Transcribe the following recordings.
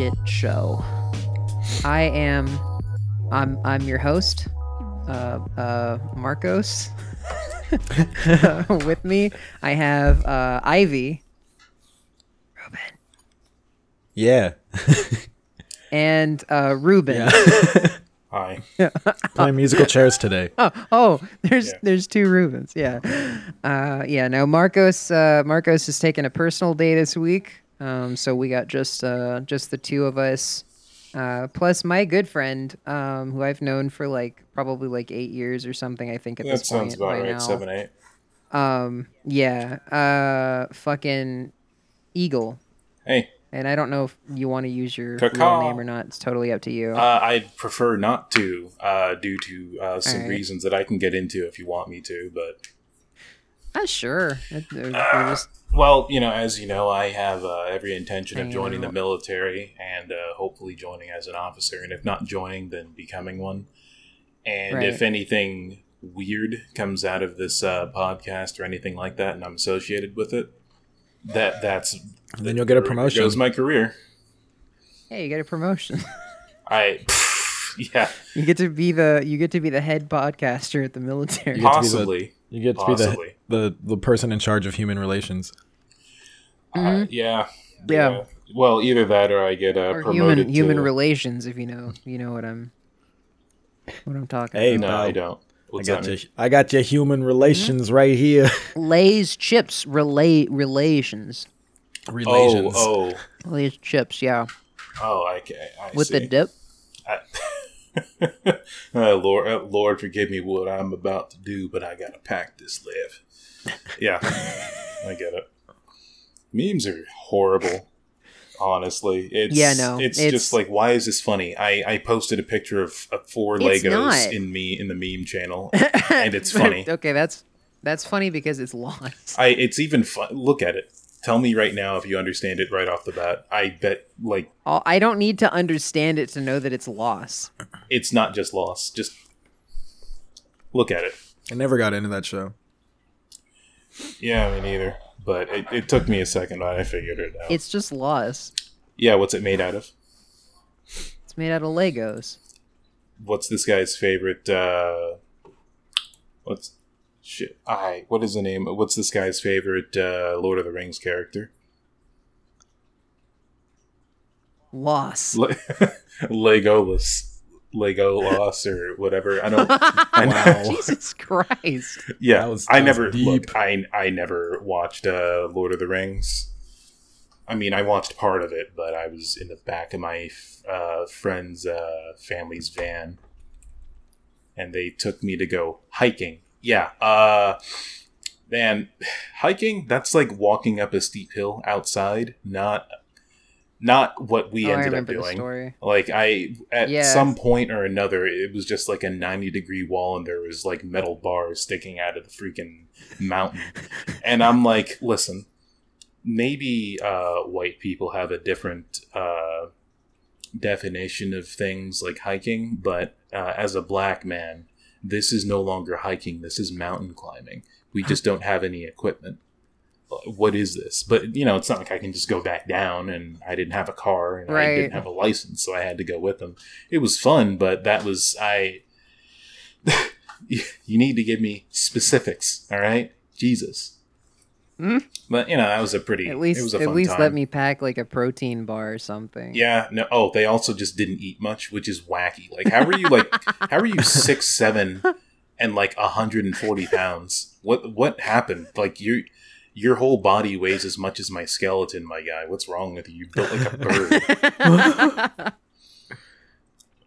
Shit Show. I am, I'm, I'm your host, uh, uh, Marcos. With me, I have uh, Ivy, Ruben, Yeah. and uh, Ruben. Hi. Playing musical chairs today. Oh, oh, there's Yeah. there's two Rubens. Yeah, uh, yeah. No, Marcos. Uh, Marcos is taking a personal day this week, um, so we got just uh, just the two of us, uh, plus my good friend, um, who I've known for like probably like eight years or something. I think at That this sounds point right. now. Seven, eight. Um, yeah. Uh, fucking Eagle. Hey, And I don't know if you want to use your real name or not. It's totally up to you. uh, I'd prefer not to, uh, due to uh, some Alright. reasons that I can get into if you want me to. But sure. It- uh, we're just well, you know, as you know, I have uh, every intention of joining the military and uh, hopefully joining as an officer. And if not joining, then becoming one. And Right. if anything weird comes out of this uh, podcast or anything like that, and I'm associated with it, that that's And then you'll get a there promotion. Goes my career. hey, you get a promotion. I, yeah, You get to be the you get to be the head podcaster at the military. You get to be the- possibly. You get to be the, the the person in charge of human relations. Uh, yeah, Mm-hmm. Yeah. Well, either that or I get uh, or promoted human human relations, if you know you know what I'm what I'm talking. About. Hey, No. I don't. I got your? I got your human relations right here. Lay's chips relay relations. Relations. Oh, oh. Lay's chips, yeah, oh, oh. Okay, I with see. the dip. I- uh, Lord, uh, Lord, forgive me what I'm about to do, but I gotta pack this live. Yeah, I get it. Memes are horrible. Honestly, it's Yeah, no, it's, it's- just like, why is this funny? I, I posted a picture of, of four It's Legos not. in me in the meme channel, and it's funny. okay, that's that's funny because it's lost. I it's even fun. Look at it. Tell me right now if you understand it right off the bat. I bet like I don't need to understand it to know that it's loss. it's not just loss. Just look at it. I never got into that show. Yeah, me neither. But it, it took me a second, but I figured it out. It's just loss. yeah, what's it made out of? It's made out of Legos. What's this guy's favorite? uh What's shit? I what is the name? What's this guy's favorite uh Lord of the Rings character? Lost. Le- Legolas. loss, or whatever. I don't. I Wow. Jesus Christ. Yeah, That was- I that was never deep. look. I I never watched uh, Lord of the Rings. I mean, I watched part of it, but I was in the back of my uh, friend's uh, family's van, and they took me to go hiking. Yeah, uh, man, hiking. That's like walking up a steep hill outside. Not, not what we oh, ended up doing. Like I, at Yeah. some point or another, it was just like a ninety degree wall, and there was like metal bars sticking out of the freaking mountain. and I'm like, listen, maybe uh, white people have a different uh, definition of things like hiking, but uh, as a black man, this is no longer hiking. This is mountain climbing. We just don't have any equipment. Uh, what is this? But you know, it's not like I can just go back down. And I didn't have a car, and I didn't have a license, so I had to go with them. It was fun, but that was I. you you need to give me specifics, all right? Jesus. Mm. But you know, that was a pretty. At it least was a at least time. let me pack like a protein bar or something. Yeah. No. Oh, they also just didn't eat much, which is wacky. Like, how are you like? how are you six seven and like hundred and forty pounds? What what happened? Like your your whole body weighs as much as my skeleton, my guy. What's wrong with you? You built like a bird.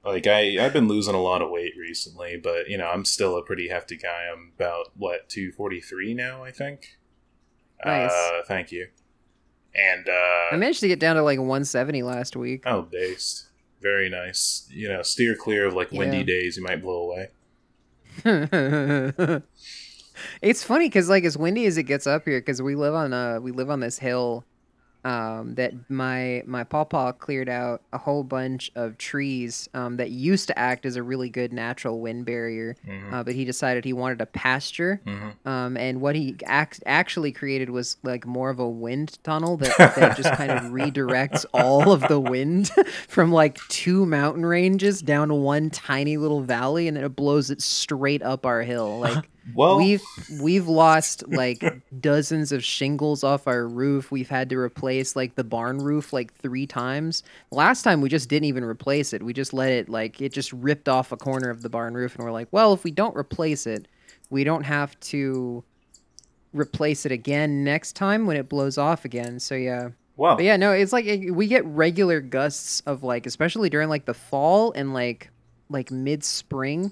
like I I've been losing a lot of weight recently, but you know I'm still a pretty hefty guy. I'm about what two forty three now, I think. Nice. Uh, thank you. And uh, I managed to get down to like 170 last week. Oh, based. Very nice. You know, steer clear of like windy Yeah. days. You might blow away. it's funny because like as windy as it gets up here, because we live on uh we live on this hill, um, that my my pawpaw cleared out a whole bunch of trees um, that used to act as a really good natural wind barrier, Mhm. uh, but he decided he wanted a pasture. Mhm. Um, and what he ac- actually created was like more of a wind tunnel that, that just kind of redirects all of the wind from like two mountain ranges down to one tiny little valley, and then it blows it straight up our hill. Like Well, we've we've lost like dozens of shingles off our roof. We've had to replace like the barn roof like three times. Last time we just didn't even replace it. We just let it like it just ripped off a corner of the barn roof, and we're like, well, if we don't replace it, we don't have to replace it again next time when it blows off again. So yeah. wow. But yeah, no, it's like eh, we get regular gusts of like, especially during like the fall and like like mid spring.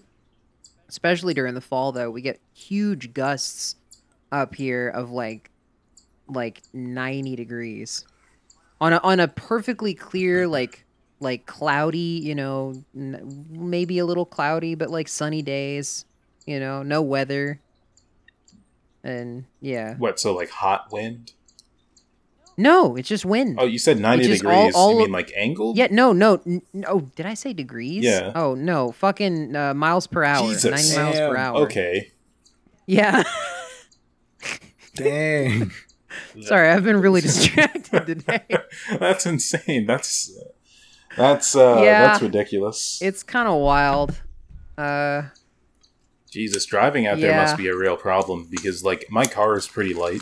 Especially during the fall, though, we get huge gusts up here of like like ninety degrees on a on a perfectly clear like like cloudy, you know, n- maybe a little cloudy, but like sunny days, you know, no weather, and yeah, What? So like hot wind? No, it's just wind. Oh, you said ninety just all- degrees. all- you mean like angle? Yeah, no, no, n- no. Did I say degrees? Yeah. Oh no, fucking uh, miles per hour. Jesus. Ninety miles per Damn. hour. Okay. Yeah. Dang. Sorry, I've been really distracted today. that's insane. That's that's uh Yeah. that's ridiculous. It's kind of wild. Uh, Jesus, driving out there must be a real problem because like my car is pretty light,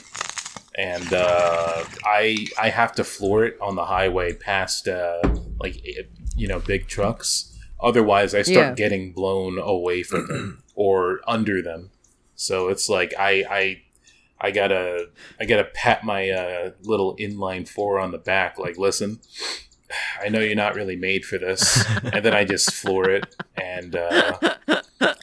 and uh, I I have to floor it on the highway past uh, like eh, you know big trucks. Otherwise, I start Yeah. getting blown away from them or under them. So it's like I I I gotta I gotta pat my uh, little inline four on the back. Like, listen, I know you're not really made for this, and then I just floor it and. Uh,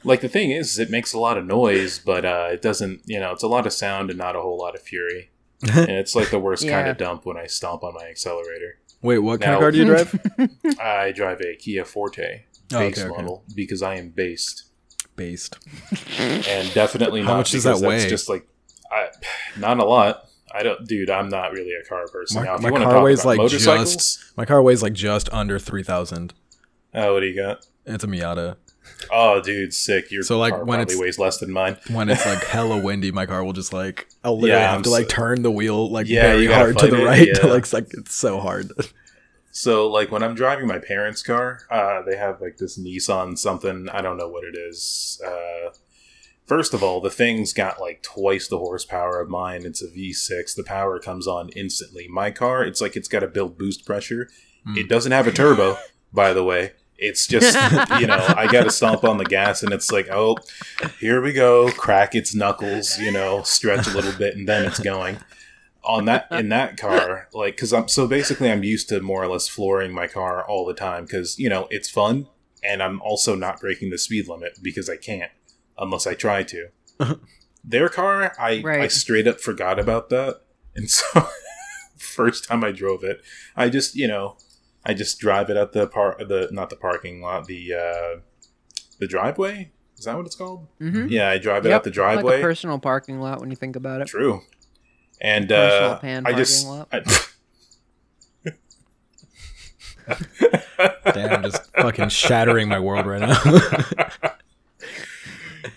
like the thing is, it makes a lot of noise, but uh, it doesn't. You know, it's a lot of sound and not a whole lot of fury. And it's like the worst kind of dump when I stomp on my accelerator. Wait, what kind of car do you drive? I drive a Kia Forte Oh, base okay, okay. model because I am based, Based. and definitely not. How not. much does that that's weigh? Just like, I, not a lot. I don't, dude. I'm not really a car person. My, now, if my you car weighs like just. My car weighs like just under three thousand. oh, what do you got? It's a Miata. Oh, dude, sick. Your So, like, car when probably it's- weighs less than mine. When it's like hella windy, my car will just like I'll literally Yeah, have I'm to like so- turn the wheel like Yeah, very hard to the it, right yeah. to like it's like it's so hard. So, like, when I'm driving my parents' car, uh, they have like this Nissan something. I don't know what it is. Uh, first of all, the thing's got like twice the horsepower of mine. It's a V6. The power comes on instantly. My car, it's like it's got to build boost pressure. Hmm. It doesn't have a turbo, by the way. It's just, you know, I got to stomp on the gas and it's like, oh, here we go. Crack its knuckles, you know, stretch a little bit and then it's going on that in that car like because i'm so basically i'm used to more or less flooring my car all the time because you know it's fun and i'm also not breaking the speed limit because i can't unless i try to their car i i straight up forgot about that and so first time i drove it i just you know i just drive it at the par the not the parking lot the uh the driveway? Is that what it's called? Hmm yeah i drive it Yep, at the Like driveway. a personal parking lot when you think about it. True. And Personal uh, pan I just parking I- Damn, just fucking shattering my world right now.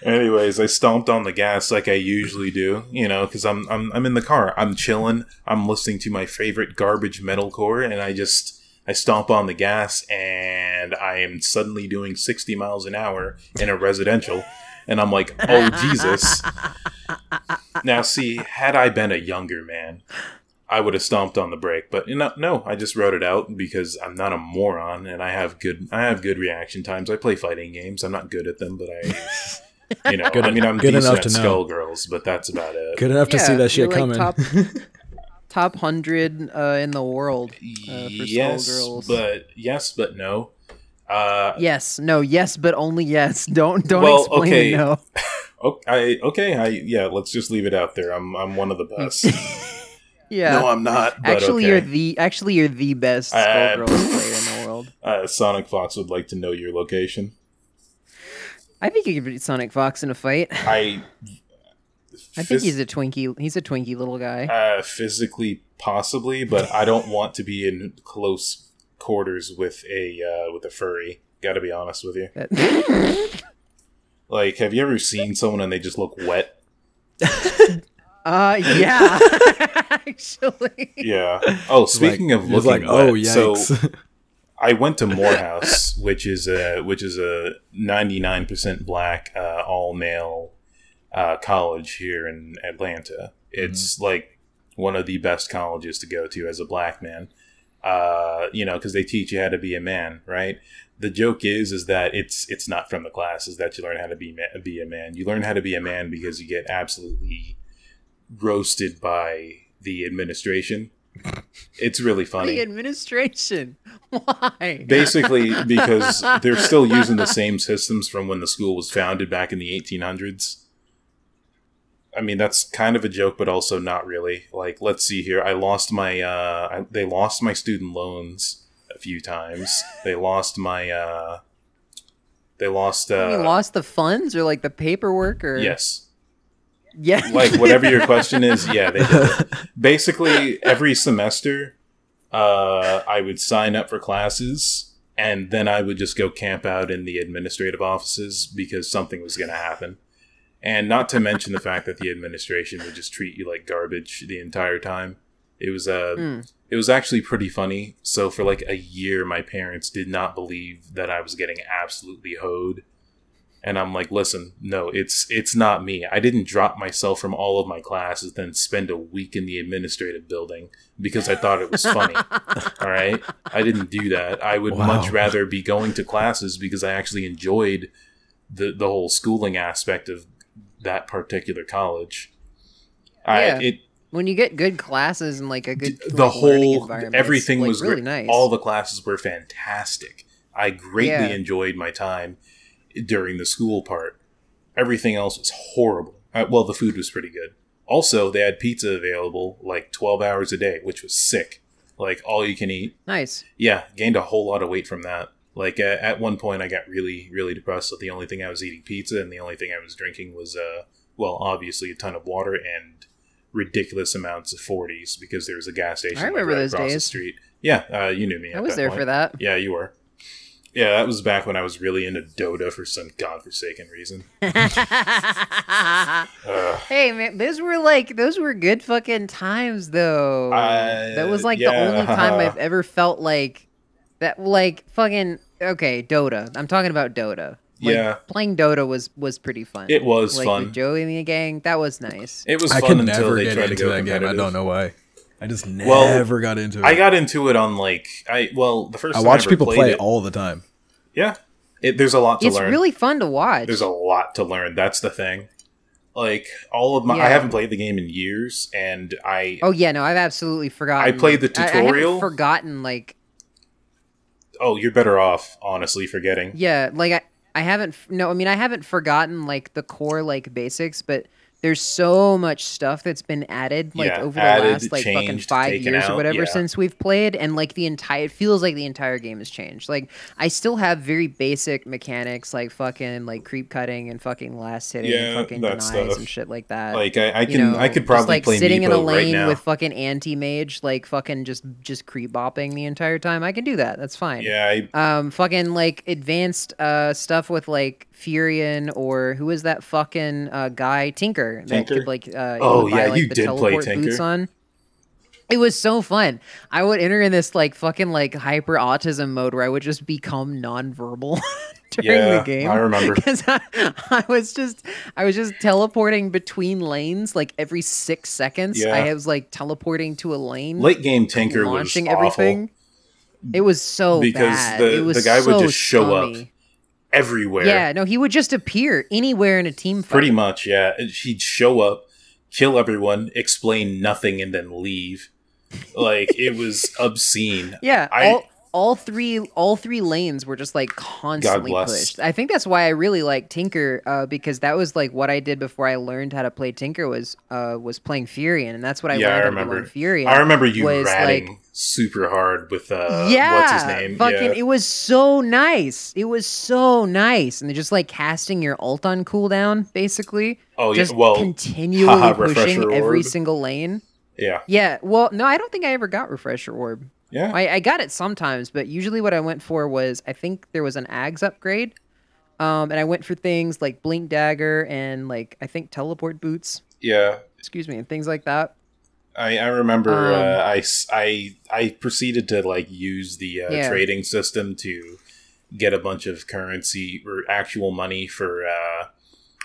Anyways, I stomped on the gas like I usually do, you know, because I'm, I'm I'm in the car, I'm chilling, I'm listening to my favorite garbage metalcore, and I just I stomp on the gas, and I am suddenly doing 60 miles an hour in a residential, and I'm like, oh Jesus! Now, see, had I been a younger man, I would have stomped on the brake, but you know, no, I just wrote it out because I'm not a moron, and I have good I have good reaction times. I play fighting games. I'm not good at them, but I, you know, Good- I mean, I'm good decent enough at to know. Skullgirls, but that's about it. Good enough to see that shit like, coming. top- Top hundred uh, in the world. uh, for yes, Skullgirls. but yes, but no. Uh, Yes, no, yes, but only yes. Don't don't Well, explain okay. no. okay, I, okay, I yeah. Let's just leave it out there. I'm I'm one of the best. Yeah. No, I'm not. But actually, okay. you're the actually you're the best Uh, Skullgirls player in the world. uh, Sonic Fox would like to know your location. I think you could beat Sonic Fox in a fight. I I think he's a Twinkie. He's a Twinkie little guy. uh, physically possibly, but I don't want to be in close quarters with a uh, with a furry. Got to be honest with you. Like, have you ever seen someone and they just look wet? uh, yeah, actually. Yeah. Oh, speaking like- of looking like, oh wet, so! I went to Morehouse, which is a which is a ninety nine percent black, uh, all male uh, college here in Atlanta. It's like one of the best colleges to go to as a black man. Uh, you know, because they teach you how to be a man, right? The joke is, is that it's it's not from the classes that you learn how to be ma- be a man. You learn how to be a man because you get absolutely roasted by the administration. It's really funny The administration. Why? basically because they're still using the same systems from when the school was founded back in the 1800s i mean that's kind of a joke but also not really. Like let's see here. I lost my uh I, they lost my student loans a few times. They lost my uh they lost uh lost the funds or like the paperwork or yes. Yeah. Like whatever your question is yeah they did. Basically every semester uh, i would sign up for classes and then i would just go camp out in the administrative offices because something was going to happen and not to mention the fact that the administration would just treat you like garbage the entire time it was uh, Mm. it was actually pretty funny so for like a year my parents did not believe that i was getting absolutely hoed and I'm like, listen, no, it's it's not me. I didn't drop myself from all of my classes, then spend a week in the administrative building because I thought it was funny. all right, I didn't do that. I would Wow. much rather be going to classes because I actually enjoyed the the whole schooling aspect of that particular college. Yeah. I it when you get good classes and like a good the like, whole environment, everything like, was really great. nice. All the classes were fantastic. I greatly Yeah. enjoyed my time during the school part. Everything else was horrible. Uh, well, the food was pretty good. Also, they had pizza available like 12 hours a day, which was sick. Like all you can eat. nice. Yeah, gained a whole lot of weight from that. Like uh, at one point, I got really, really depressed. So the only thing I was eating pizza, and the only thing I was drinking was, uh, well, obviously a ton of water and ridiculous amounts of 40s because there was a gas station I remember right those across the days. street. Yeah, uh, you knew me. I was there point. for that. Yeah, you were. Yeah, that was back when I was really into Dota for some godforsaken reason. Ugh. hey man, those were like those were good fucking times though. Uh, that was like yeah. the only time I've ever felt like that. Like fucking okay, Dota. I'm talking about Dota. Like, Yeah. playing Dota was was pretty fun. It was like, fun. With Joey and the gang, that was nice. It was I fun could until never they get tried to into go that game. I don't know why. I just Well, never got into it. I got into it on like I well the first I time watch ever people play it, all the time. Yeah, it, there's a lot to It's learn. really fun to watch. there's a lot to learn. That's the thing. Like all of my, I haven't played the game in years, and I Oh yeah, no, I've absolutely forgotten. I played the I- I tutorial. forgotten like oh, you're better off honestly forgetting. yeah, like I I haven't no, I mean I haven't forgotten like the core like basics, but there's so much stuff that's been added like Yeah, over the last like fucking five years out, or whatever yeah. since we've played, and like the entire it feels like the entire game has changed. Like I still have very basic mechanics like fucking like creep cutting and fucking last hitting Yeah, and fucking denies stuff. and shit like that. Like I, I you can know, I could just, probably like play sitting in a Meepo right lane with fucking anti mage, like fucking just just creep bopping the entire time. I can do that. That's fine. yeah, I, Um, fucking like advanced uh stuff with like Furion or who is that fucking uh guy Tinker that Tinker? could like uh Oh, would buy, yeah, like, you the did play Tinker. on. It was so fun. I would enter in this like fucking like hyper autism mode where I would just become nonverbal during yeah, the game I remember. because I, I was just I was just teleporting between lanes like every six seconds. Yeah. I was like teleporting to a lane, Late game Tinker was launching awful. everything. It was so Because bad. the- it was the guy would just show up scummy. Everywhere. Yeah, no, he would just appear anywhere in a team fight. Pretty much, yeah. He'd show up, kill everyone, explain nothing, and then leave. Like it was obscene. Yeah, I- all all three all three lanes were just like constantly pushed. I think that's why I really like Tinker uh, because that was like what I did before I learned how to play Tinker was uh, was playing Furion, and that's what I Yeah, I learned to remember. Furion. I remember you was, ratting like- super hard with uh, yeah, what's his name? Fucking, yeah. it was so nice. It was so nice, and they're just like casting your ult on cooldown, basically. oh yeah. just Well, continually haha, pushing every orb. single lane. yeah, Yeah, well, no, I don't think I ever got refresher orb. Yeah. I, I got it sometimes, but usually what I went for was I think there was an Ags upgrade, um, and I went for things like Blink Dagger and like I think teleport boots. yeah. Excuse me, and things like that. I, I remember Um, uh, I proceeded to like use the uh, Yeah. trading system to get a bunch of currency or actual money for uh,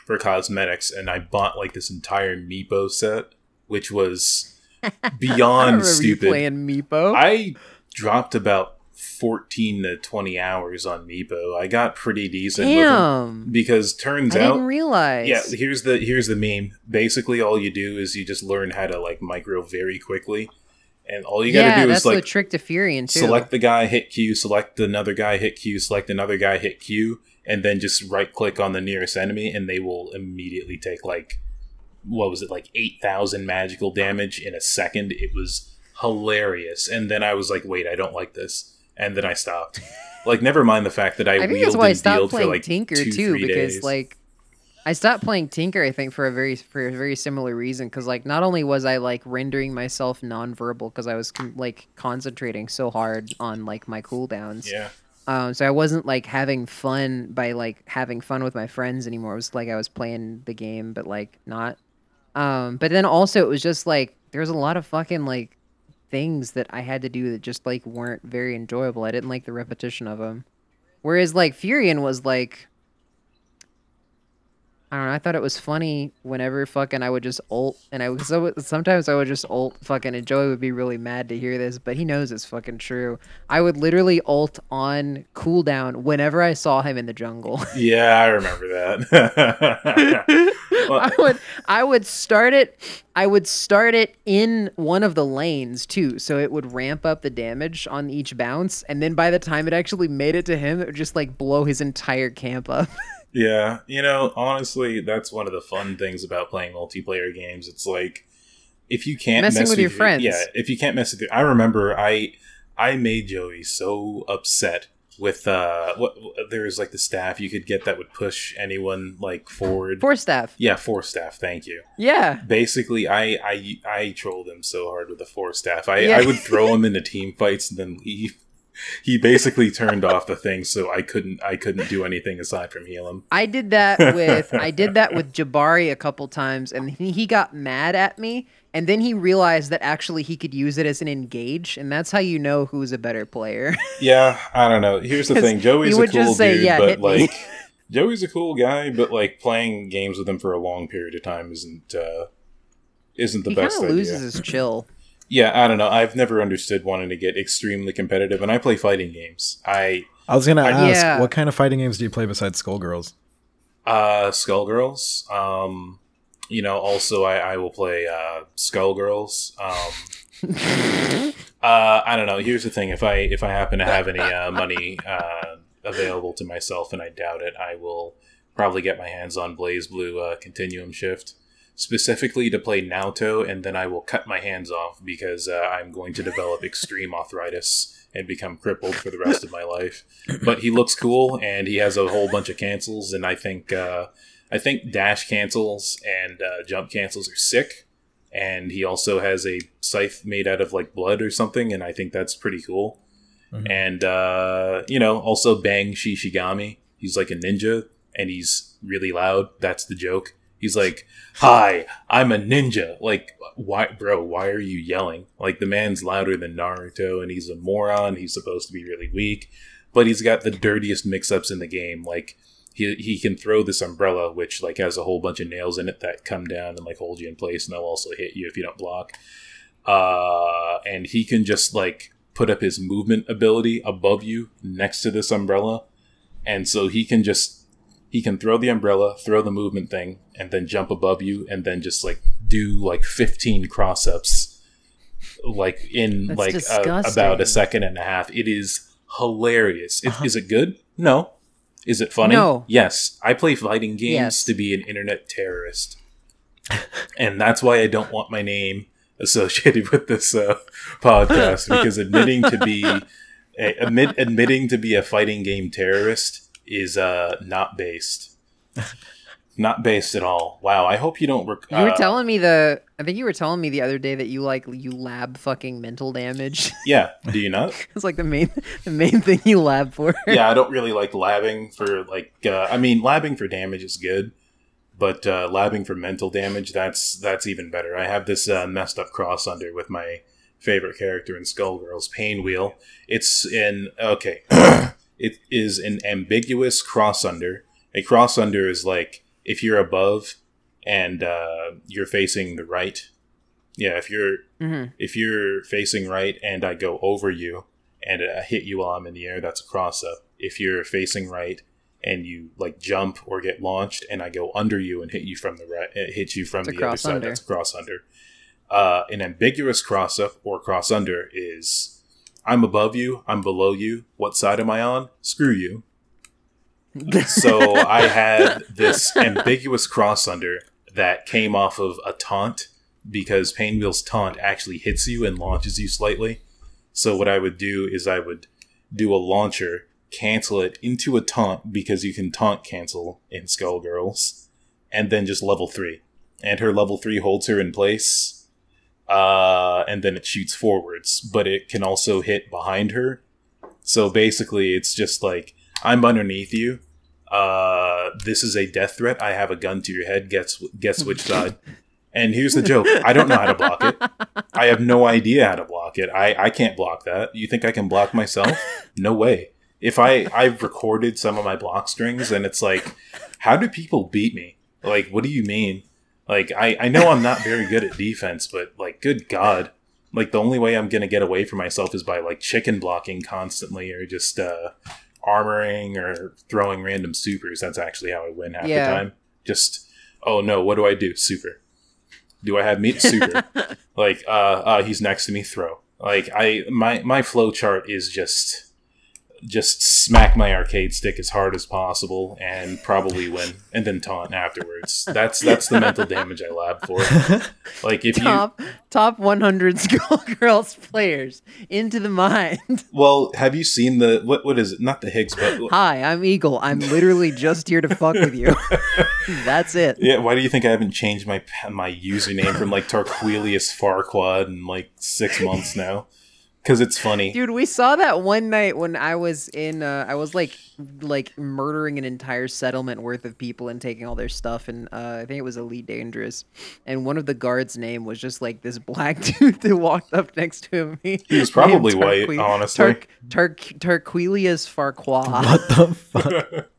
for cosmetics, and I bought like this entire Meepo set, which was I beyond remember stupid. playing Meepo. I dropped about fourteen to twenty hours on Meepo. I got pretty decent Damn, because turns I out didn't realize. yeah, here's the here's the meme. Basically, all you do is you just learn how to like micro very quickly, and all you gotta yeah, do is like the trick to Furion too. select the guy, hit Q, select another guy, hit Q, select another guy, hit Q, and then just right click on the nearest enemy, and they will immediately take like what was it like eight thousand magical damage in a second. It was hilarious, and then I was like, wait, I don't like this, and then I stopped. like, never mind the fact that I, I think that's why I stopped playing like Tinker two, too, because days. like I stopped playing Tinker. I think for a very for a very similar reason, because like not only was I like rendering myself nonverbal because I was like concentrating so hard on like my cooldowns. yeah. Um, so I wasn't like having fun by like having fun with my friends anymore. It was like I was playing the game, but like not. Um, but then also it was just like there was a lot of fucking like things that I had to do that just like weren't very enjoyable. I didn't like the repetition of them. Whereas like Furion was like, I don't know. I thought it was funny whenever fucking I would just ult, and I would so sometimes I would just ult fucking. And Joey would be really mad to hear this, but he knows it's fucking true. I would literally ult on cooldown whenever I saw him in the jungle. Yeah, I remember that. Well- I would I would start it I would start it in one of the lanes too, so it would ramp up the damage on each bounce, and then by the time it actually made it to him, it would just like blow his entire camp up. yeah, you know, honestly, that's one of the fun things about playing multiplayer games. It's like if you can't Messing mess with your friends. yeah, if you can't mess with your, I remember I I made Joey so upset with uh what there's like the staff you could get that would push anyone like forward. force staff. yeah, force staff. Thank you. Yeah. Basically, I I I trolled him so hard with the force staff. I Yeah. I would throw him into team fights and then leave. He basically turned off the thing, so I couldn't I couldn't do anything aside from heal him. I did that with I did that with Jabari a couple times, and he, got mad at me, and then he realized that actually he could use it as an engage, and that's how you know who's a better player. Yeah, I don't know. Here's the thing: Joey's a cool say, dude, "Yeah, but like Joey's a cool guy, but like playing games with him for a long period of time isn't uh, isn't the he best idea. loses his chill. Yeah, I don't know. I've never understood wanting to get extremely competitive, and I play fighting games. I I was gonna I- ask, Yeah. what kind of fighting games do you play besides Skullgirls? uh, Skullgirls. Um, you know, also I, I will play uh, Skullgirls. Um, uh, I don't know. Here's the thing: if I if I happen to have any uh, money uh, available to myself, and I doubt it, I will probably get my hands on BlazBlue uh, Continuum Shift specifically to play Naoto, and then I will cut my hands off because uh, I'm going to develop extreme arthritis and become crippled for the rest of my life. But he looks cool, and he has a whole bunch of cancels, and I think uh, I think dash cancels and uh, jump cancels are sick. And he also has a scythe made out of like blood or something, and I think that's pretty cool. Mhm. And uh, you know, also Bang Shishigami. He's like a ninja, and he's really loud. That's the joke. He's like, "Hi, I'm a ninja." Like, why, bro? Why are you yelling? Like, the man's louder than Naruto, and he's a moron. He's supposed to be really weak, but he's got the dirtiest mix-ups in the game. Like, he he can throw this umbrella, which like has a whole bunch of nails in it that come down and like hold you in place, and they'll also hit you if you don't block. Uh, and he can just like put up his movement ability above you next to this umbrella, and so he can just he can throw the umbrella, throw the movement thing, and then jump above you, and then just like do like fifteen cross ups, like in That's like a, about a second and a half. It is hilarious. Is it good? No. Is it funny? No. Yes. I play fighting games Yes. to be an internet terrorist. and that's why I don't want my name associated with this uh, podcast because admitting to be a, admit, admitting to be a fighting game terrorist is uh, not based. Not based at all. Wow. I hope you don't. Rec- You were uh, telling me the. I think you were telling me the other day that you like you lab fucking mental damage. Yeah. Do you not? it's like the main the main thing you lab for. yeah, I don't really like labbing for like. Uh, I mean, labbing for damage is good, but uh, labbing for mental damage that's that's even better. I have this uh, messed up cross under with my favorite character in Skullgirls, Painwheel. It's in okay. it is an ambiguous cross under. A cross under is like if you're above and uh, you're facing the right. Yeah, if you're hmm if you're facing right and I go over you and I hit you while I'm in the air, that's a cross up. If you're facing right and you like jump or get launched and I go under you and hit you from the right, uh, hit you from It's the other side, under. that's a cross under. Uh, an ambiguous cross up or cross under is I'm above you, I'm below you. What side am I on? Screw you. So I had this ambiguous cross under that came off of a taunt because Painwheel's taunt actually hits you and launches you slightly. So what I would do is I would do a launcher, cancel it into a taunt because you can taunt cancel in Skullgirls, and then just level three. And her level three holds her in place, uh, and then it shoots forwards, but it can also hit behind her. So basically, it's just like I'm underneath you. Uh, this is a death threat. I have a gun to your head. Guess guess which side. And here's the joke: I don't know how to block it. I have no idea how to block it. I I can't block that. You think I can block myself? No way. If I I've recorded some of my block strings, and it's like, how do people beat me? Like, what do you mean? Like, I I know I'm not very good at defense, but like, good god. Like the only way I'm gonna get away from myself is by like chicken blocking constantly, or just uh, armoring or throwing random supers. That's actually how I win half Yeah. the time. Just oh no, what do I do? Super. Do I have meat? Super. like uh, uh, he's next to me. Throw. Like I my my flow chart is just just smack my arcade stick as hard as possible and probably win and then taunt afterwards. That's that's the mental damage I lab for. Like if you top top 100 Skullgirls players into the mind. well, have you seen the what what is it? Not the Higgs, but Hi, I'm Eagle. I'm literally just here to fuck with you. That's it. Yeah, why do you think I haven't changed my my username from like Tarquelius Farquaad in like six months now? Because it's funny. Dude, we saw that one night when I was in uh I was like like murdering an entire settlement worth of people and taking all their stuff and uh I think it was Elite Dangerous. And one of the guards' name was just like this black dude that walked up next to me. He, was probably white, honestly. Tark, Tark, Tarquelius Farquaad. What the fuck?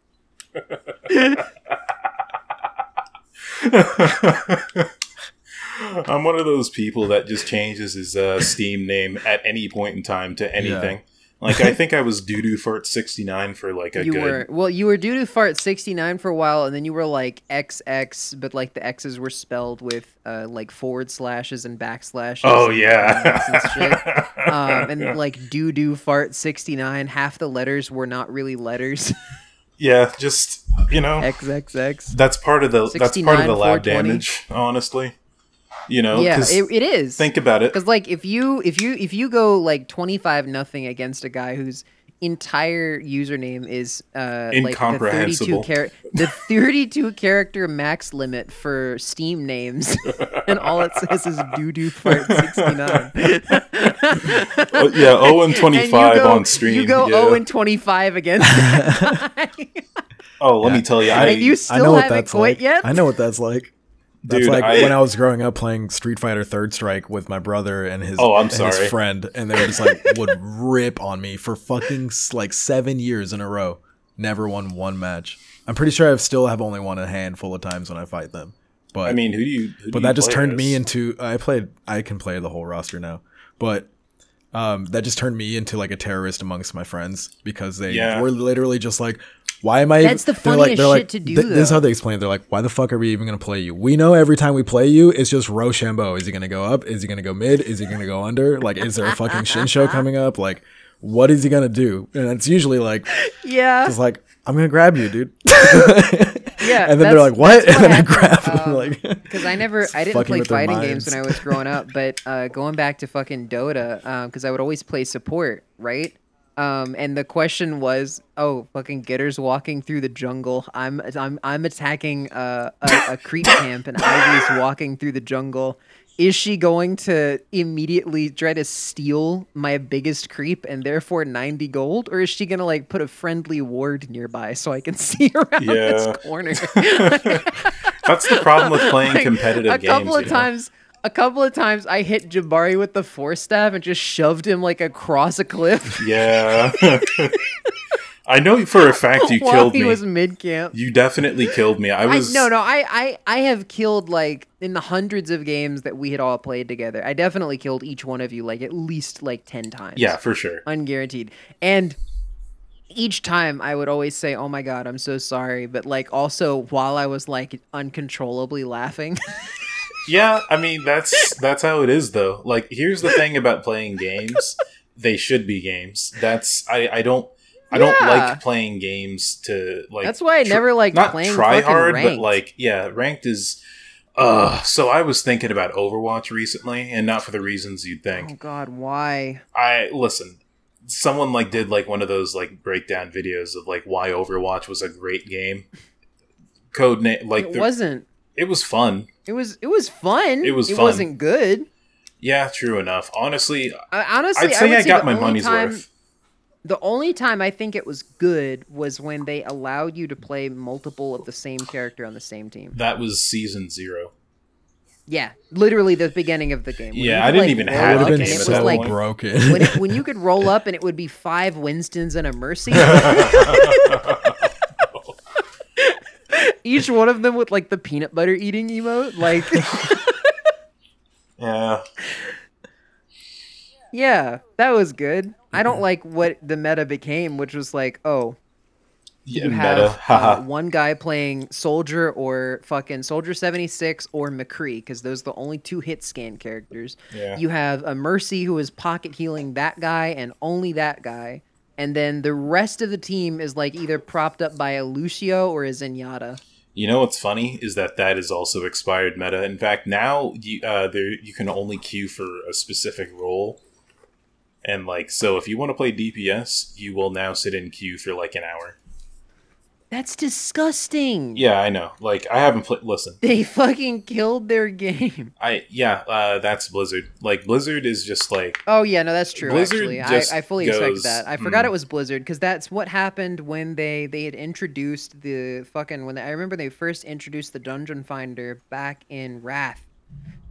I'm one of those people that just changes his uh, Steam name at any point in time to anything. Like I think I was Doodoo Fart 69 for like a you good. were well you were due to fart 69 for a while and then you were like xx but like the x's were spelled with uh like forward slashes and backslashes Oh and yeah. and shit. um and like doo doo fart 69 half the letters were not really letters yeah, just you know, xxx that's part of the that's part of the lab damage. Honestly, you know, yeah 'cause it, it is think about it. because like if you if you if you go like 25 nothing against a guy whose entire username is uh like the 32 Incomprehensible. char- the 32 character max limit for steam names and all it says is doo doo fart 69 Oh, yeah, 0 and 25 go- on stream. you go yeah. 0 and 25 against guy. Oh, let Yeah. me tell you, I and you I still know what haven't that's quit like. yet I know what that's like. That's Dude, like I- when I was growing up playing Street Fighter Third Strike with my brother and his Oh, I'm and sorry. his friend, and they were just like would rip on me for fucking like seven years in a row. Never won one match. I'm pretty sure I still have only won a handful of times when I fight them. But I mean, who do you? Who do but you that just play turned me into I played I can play the whole roster now. But um, that just turned me into like a terrorist amongst my friends because they Yeah. were literally just like, "Why am I?" That's the like, funniest like, shit to do, th- This is how they explain. it. They're like, "Why the fuck are we even gonna play you? We know every time we play you, it's just Rochambeau. Is he gonna go up? Is he gonna go mid? Is he gonna go under? Like, is there a fucking Shin show coming up? Like, what is he gonna do? And it's usually like, Yeah. it's like, I'm gonna grab you, dude. Yeah, and then they're like, what? And then I grab them. um, like, Because I never, I didn't play fighting games when I was growing up, but uh, going back to fucking Dota, because I would always play support, right? Um, and the question was, oh, fucking Gitter's walking through the jungle. I'm, I'm, I'm attacking uh, a, a creep camp, and Ivy's walking through the jungle. Is she going to immediately try to steal my biggest creep and therefore 90 gold? Or is she going to like put a friendly ward nearby so I can see around Yeah. this corner? That's the problem with playing Like, competitive a games. couple of times. know? A couple of times i hit jabari with the force staff and just shoved him like across a cliff Yeah. I know for a fact you while killed he me. was mid-camp You definitely killed me. I I, was no no I, I i have killed like in the hundreds of games that we had all played together i definitely killed each one of you like at least like 10 times Yeah, for sure. unguaranteed and each time I would always say, "Oh my god, I'm so sorry," but like also while I was like uncontrollably laughing. Yeah, I mean that's that's how it is though. Like here's the thing about playing games. They should be games. That's I I don't I don't like playing games to like That's why I tr- never like not playing try hard, ranked. but like yeah, ranked is uh so I was thinking about Overwatch recently and not for the reasons you'd think. oh god, why? I listen. Someone like did like one of those like breakdown videos of like why Overwatch was a great game. Code name like it the- wasn't. it was fun. It was it was fun. It was It fun. wasn't good. Yeah, true enough. Honestly, I, honestly, I'd say would I, got my money's time, worth. The only time I think it was good was when they allowed you to play multiple of the same character on the same team. That was season zero. Yeah, literally the beginning of the game. When Yeah, you I didn't like, even roll have would up have been and it was so like broken. when, it, when you could roll up and it would be five Winstons and a Mercy. Each one of them with like the peanut butter eating emote. Like, Yeah. yeah, that was good. I don't like what the meta became, which was like, oh, yeah you meta. have uh, Haha. one guy playing soldier or fucking soldier 76 or mccree because those are the only two hit scan characters yeah. you have a mercy who is pocket healing that guy and only that guy and then the rest of the team is like either propped up by a lucio or a zenyatta You know what's funny is that that is also expired meta. In fact, now you uh, there you can only queue for a specific role, and like so, if you want to play DPS, you will now sit in queue for like an hour. That's disgusting Yeah, I know. Like I haven't played. Listen, they fucking killed their game I yeah, uh, that's Blizzard. Like Blizzard is just like Oh yeah, no, that's true. Blizzard actually, I, I fully goes, expect that. I forgot mm. it was Blizzard because that's what happened when they they had introduced the fucking when they, I remember they first introduced the Dungeon Finder back in Wrath.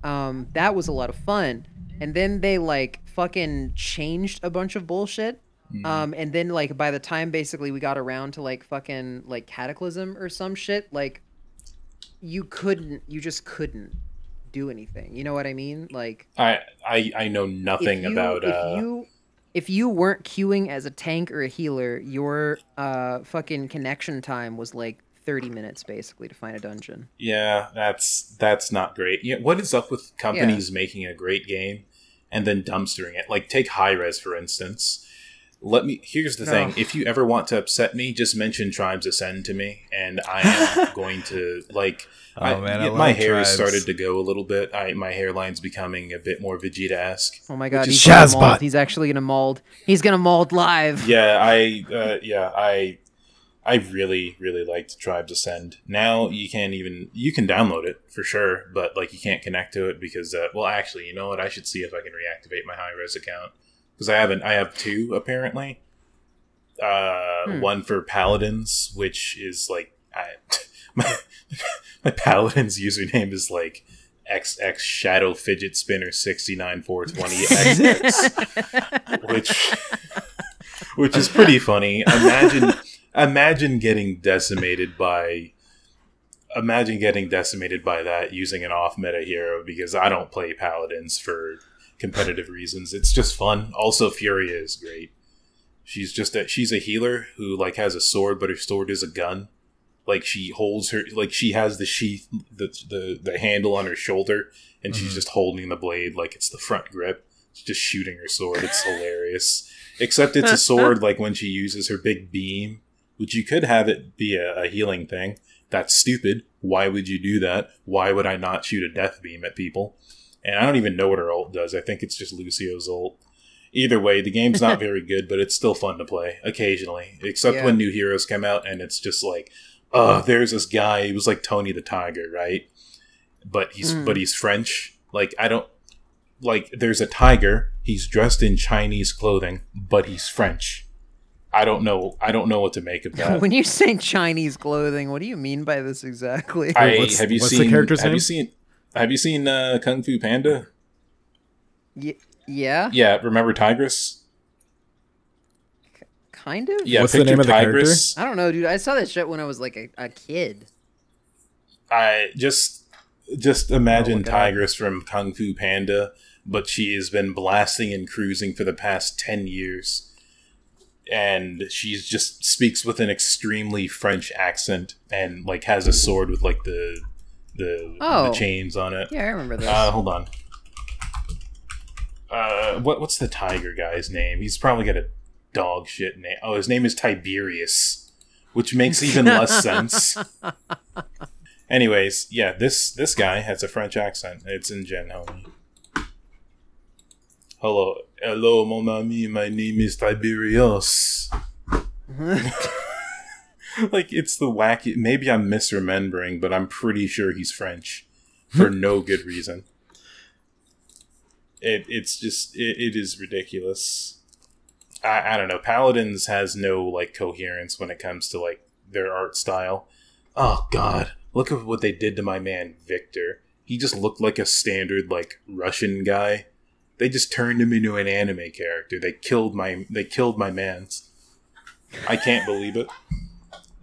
Um, that was a lot of fun, and then they like fucking changed a bunch of bullshit. Mm, Um, and then like by the time basically we got around to like fucking like Cataclysm or some shit, like you couldn't, you just couldn't do anything. You know what I mean? Like I I I know nothing you, about. if Uh, you if you weren't queuing as a tank or a healer, your uh fucking connection time was like 30 minutes basically to find a dungeon. Yeah, that's that's not great. Yeah, what is up with companies making a great game and then dumpstering it? Like take Hi-Rez for instance. Let me. Here's the thing: if you ever want to upset me, just mention Tribes Ascend to me, and I am going to like. Oh I- man, I my hair has started to go a little bit. I my hairline's becoming a bit more Vegeta-esque. Oh my god, is he's gonna mold. He's actually gonna mold. He's gonna mold live. Yeah, I uh, yeah I I really really liked Tribes Ascend. Now you can't even you can download it for sure, but like you can't connect to it because uh, well actually you know what I should see if I can reactivate my Hi-Rez account because I haven't I have two apparently. Uh, Hmm. one for paladins, which is like I, my my paladin's username is like XX Shadow Fidget Spinner sixty nine four twenty XX which which is pretty funny. Imagine imagine getting decimated by imagine getting decimated by that using an off meta hero because I don't play paladins for competitive reasons. It's just fun. Also Furia is great. She's just a she's a healer who like has a sword but her sword is a gun. Like she holds her like she has the sheath the the, the handle on her shoulder and she's Mhm. just holding the blade like it's the front grip. She's just shooting her sword. It's hilarious. Except it's a sword like when she uses her big beam, which you could have it be a, a healing thing. That's stupid. Why would you do that? Why would I not shoot a death beam at people? And I don't even know what her ult does. I think it's just Lucio's ult. Either way, the game's not very good, but it's still fun to play occasionally. Except Yeah. when new heroes come out and it's just like, oh, there's this guy. He was like Tony the Tiger, right? But he's Mm. but he's French. Like I don't like. There's a tiger. He's dressed in Chinese clothing, but he's French. I don't know. I don't know what to make of that. when you say Chinese clothing, what do you mean by this exactly? I What's- have you what's the seen? character's have name? you seen? Have you seen uh, Kung Fu Panda? Y- yeah, Yeah, remember Tigress? kind of. Yeah, What's the name of the Tigress. I don't know, dude. I saw that shit when I was like a, a kid. I just just imagine look it up. Tigress from Kung Fu Panda, but she has been blasting and cruising for the past ten years, and she just speaks with an extremely French accent and like has a sword with like the the, Oh. the chains on it. Yeah, I remember this. Uh, hold on. Uh, what what's the tiger guy's name? He's probably got a dog shit name. Oh, his name is Tiberius, which makes even less sense. Anyways, yeah, this this guy has a French accent. It's in Gen Homie. Hello, hello, mon ami. My name is Tiberius. like it's the wacky. Maybe I'm misremembering, but I'm pretty sure he's French for no good reason. It it's just it, it is ridiculous. I, I don't know. Paladins has no like coherence when it comes to like their art style. Oh God, look at what they did to my man Victor. He just looked like a standard like Russian guy. They just turned him into an anime character. They killed my they killed my man's. I can't believe it.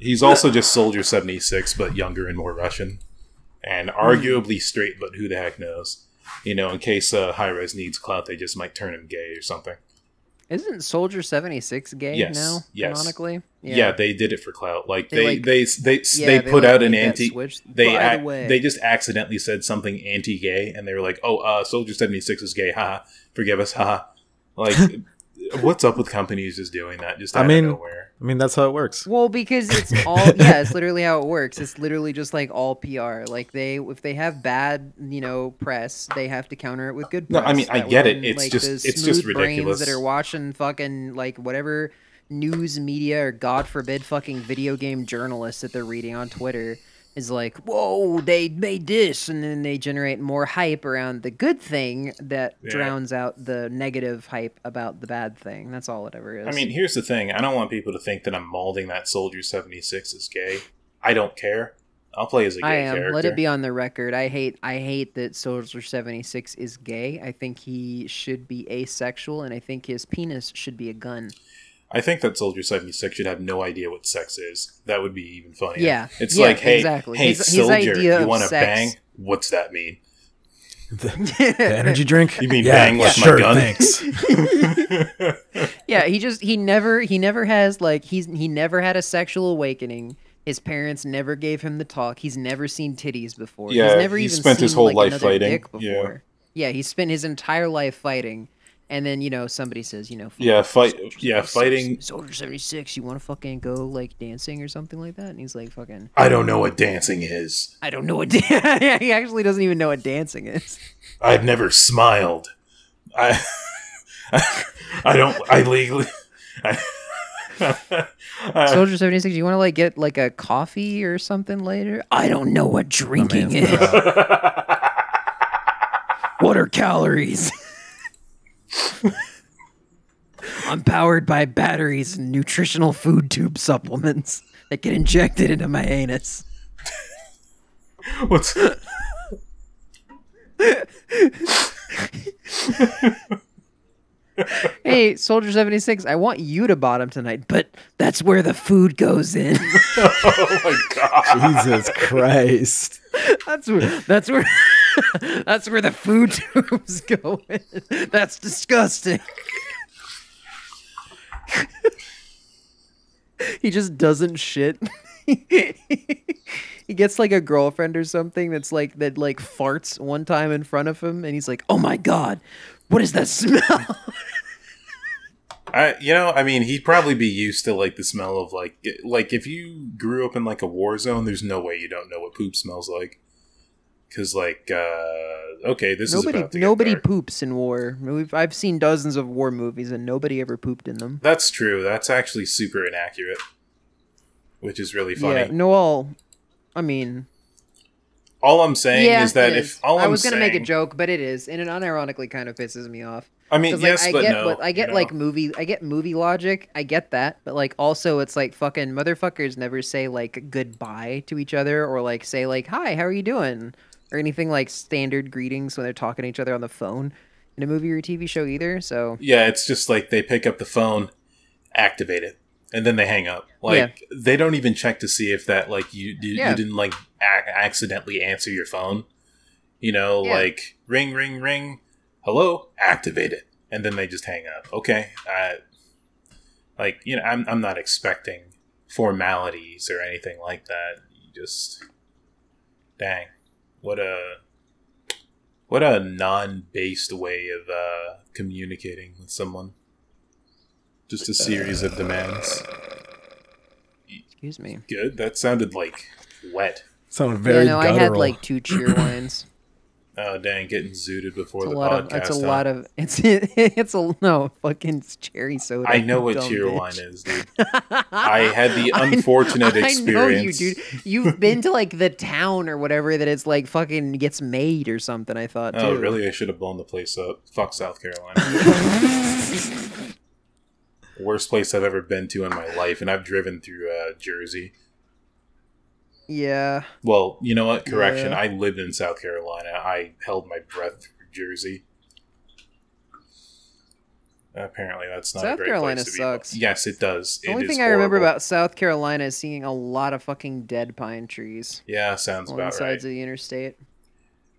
He's also just Soldier 76, but younger and more Russian. And arguably straight, but who the heck knows? You know, in case uh, Hi-Rez needs clout, they just might turn him gay or something. Isn't Soldier seventy six gay Yes, now? yes. Canonically, Yeah. they did it for clout. Like They, they like- they they Yeah, they, put like, out an anti. switch. They ac- the way, they just accidentally said something anti-gay, and they were like, "Oh, uh, Soldier seventy six is gay, haha, forgive us, haha." Like, what's up with companies just doing that? Just I mean- of nowhere. I mean, that's how it works. Well, because it's all yeah, it's literally how it works. It's literally just like all PR. Like they, if they have bad, you know, press, they have to counter it with good. No, I mean, I That get it. It's like, just- the it's just smooth ridiculous. Brains that are watching fucking like whatever news media or God forbid fucking video game journalists that they're reading on Twitter is like, whoa, they made this, and then they generate more hype around the good thing that Yeah. drowns out the negative hype about the bad thing. That's all it ever is. I mean, here's the thing. I don't want people to think that I'm molding that Soldier 76 as gay. I don't care. I'll play as a gay I am. character. Let it be on the record. I hate. I hate that Soldier seventy six is gay. I think he should be asexual, and I think his penis should be a gun. I think that Soldier 76 should have no idea what sex is. That would be even funnier. Yeah. It's Yeah, like, hey, exactly. hey, His- his Soldier, idea you want to bang? What's that mean? The energy drink. You mean yeah, bang with my gun? Thanks. yeah, he just he never he never has like he's he never had a sexual awakening. His parents never gave him the talk. He's never seen titties before. Yeah, he's never he even spent seen his whole like, life fighting. dick Yeah. before. Yeah, he spent his entire life fighting, and then you know somebody says you know Yeah, fight- Soldier yeah, 76, fighting- Soldier seventy six. You want to fucking go like dancing or something like that? And he's like fucking. I don't know what dancing is. I don't know what. Yeah, he actually doesn't even know what dancing is. I've never smiled. I, I don't. I legally. I, Soldier seventy six. You want to like get like a coffee or something later? I don't know what drinking is. what are calories? I'm powered by batteries and nutritional food tube supplements that get injected into my anus. what's Hey, Soldier seventy six. I want you to bottom tonight, but that's where the food goes in. oh my god? Jesus Christ. That's where that's where that's where the food tubes go in. That's disgusting. he just doesn't shit. he gets like a girlfriend or something that's like that like farts one time in front of him and he's like, "Oh my god. What is that smell?" I, you know, I mean, he'd probably be used to like the smell of like, like if you grew up in like a war zone, there's no way you don't know what poop smells like. Because like, uh, okay, this nobody is about to get nobody poops in war. We've, I've seen dozens of war movies and nobody ever pooped in them. That's true. That's actually super inaccurate, which is really funny. Yeah, Noel. I mean, all I'm saying yeah, is that if all I I'm was gonna make a joke, but it is, and it unironically kind of pisses me off. I mean, 'Cause, yes, I but get no. what I get you know? like movie I get movie logic. I get that, but like also it's like fucking motherfuckers never say like goodbye to each other or like say like hi, how are you doing? Or anything like standard greetings when they're talking to each other on the phone in a movie or a TV show either. So Yeah, it's just like they pick up the phone, activate it, and then they hang up. Like they don't even check to see if that like you you, Yeah. you didn't like a- accidentally answer your phone. You know, Yeah. like ring ring ring, hello, activate it, and then they just hang up. Okay, uh, like you know, I'm I'm not expecting formalities or anything like that. You just, dang, what a what a non-based way of uh, communicating with someone. Just a series of demands. excuse me. Good. That sounded like wet. Sounded very yeah, no, I had like two cheer lines. Oh dang, getting zooted before the lot podcast. of it's a huh? lot of it's it's a no fucking cherry soda. I know what bitch. wine is, dude. I had the I kn- unfortunate I know you, experience. dude. You've been to like the town or whatever that it's like fucking gets made or something. I thought. Oh, too. really? I should have blown the place up. Fuck South Carolina. Worst place I've ever been to in my life, and I've driven through uh, Jersey. Yeah. Well, you know what? Correction. Yeah. I lived in South Carolina. I held my breath through Jersey. Apparently, that's not a South great Carolina place to be. sucks. Yes, it does. The It only thing I remember horrible. about South Carolina is seeing a lot of fucking dead pine trees yeah, sounds on the about sides right. of the interstate.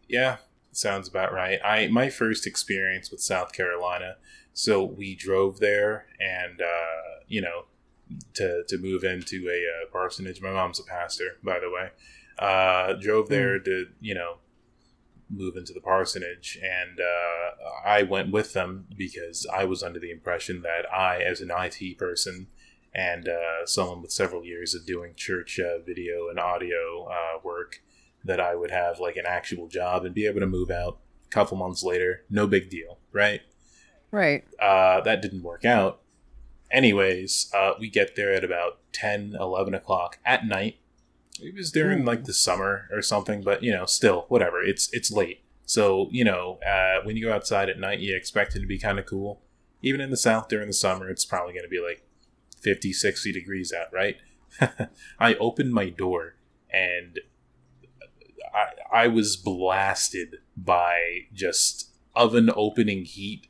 Yeah, sounds about right. I my first experience with South Carolina. So we drove there, and uh, you know, to to move into a uh, parsonage. My mom's a pastor, by the way. Uh, drove there to you know move into the parsonage, and uh, I went with them because I was under the impression that I, as an IT person and uh, someone with several years of doing church uh, video and audio uh, work, that I would have like an actual job and be able to move out a couple months later. No big deal, right? Right. Uh, that didn't work out. Anyways, uh, we get there at about 10, 11 o'clock at night. It was during Ooh. like the summer or something, but you know, still, whatever. It's it's late. So, you know, uh, when you go outside at night, you expect it to be kind of cool. Even in the south during the summer, it's probably going to be like 50, 60 degrees out, right? I opened my door and I, I was blasted by just oven opening heat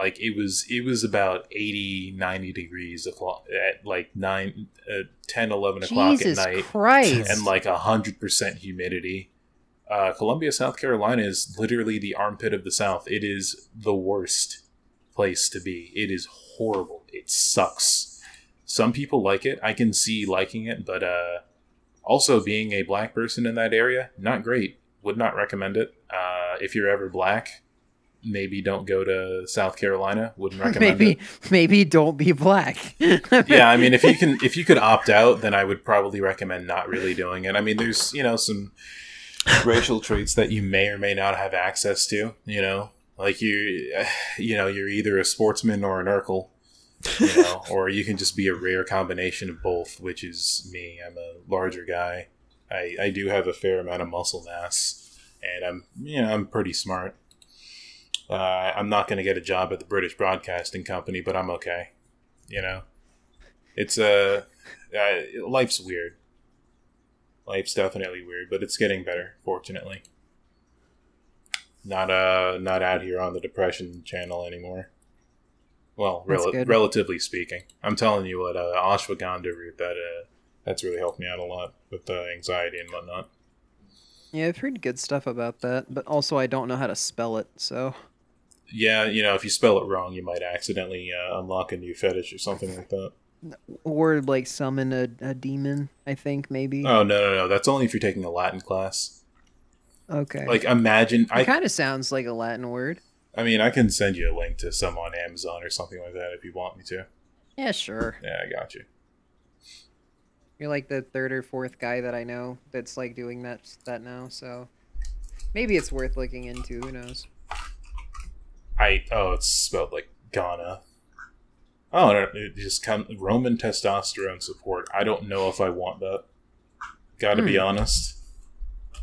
like it was it was about 80 90 degrees o'clock at like 9 uh, 10 11 o'clock Jesus at night Christ. and like 100% humidity. Uh, columbia south carolina is literally the armpit of the south. It is the worst place to be. It is horrible. It sucks. Some people like it. I can see liking it but uh also being a black person in that area not great. Would not recommend it. Uh if you're ever black maybe don't go to south carolina wouldn't recommend maybe it. maybe don't be black. yeah i mean if you can if you could opt out then i would probably recommend not really doing it. I mean there's you know some racial traits that you may or may not have access to you know? Like you you know you're either a sportsman or an urkel you know? Or you can just be a rare combination of both which is me. I'm a larger guy. I i do have a fair amount of muscle mass and i'm you know i'm pretty smart uh, i'm not going to get a job at the british broadcasting company but i'm okay you know? It's uh, uh life's weird. Life's definitely weird but it's getting better fortunately. Not uh not out here on the depression channel anymore. Well rel- relatively speaking. I'm telling you what uh ashwagandha root that uh that's really helped me out a lot with uh, anxiety and whatnot. Yeah, I've heard good stuff about that, but also I don't know how to spell it, so yeah you know if you spell it wrong you might accidentally uh, unlock a new fetish or something like that or like summon a, a demon, I think maybe. oh no no no that's only if you're taking a latin class okay. like imagine it i kind of sounds like a Latin word. I mean, I can send you a link to some on Amazon or something like that if you want me to. Yeah, sure. Yeah, I got you. You're like the third or fourth guy that I know that's like doing that that now. So maybe it's worth looking into. Who knows? I oh, it's spelled like Ghana. Oh, no, it just come Roman testosterone support. I don't know if I want that. Got to be Hmm. honest.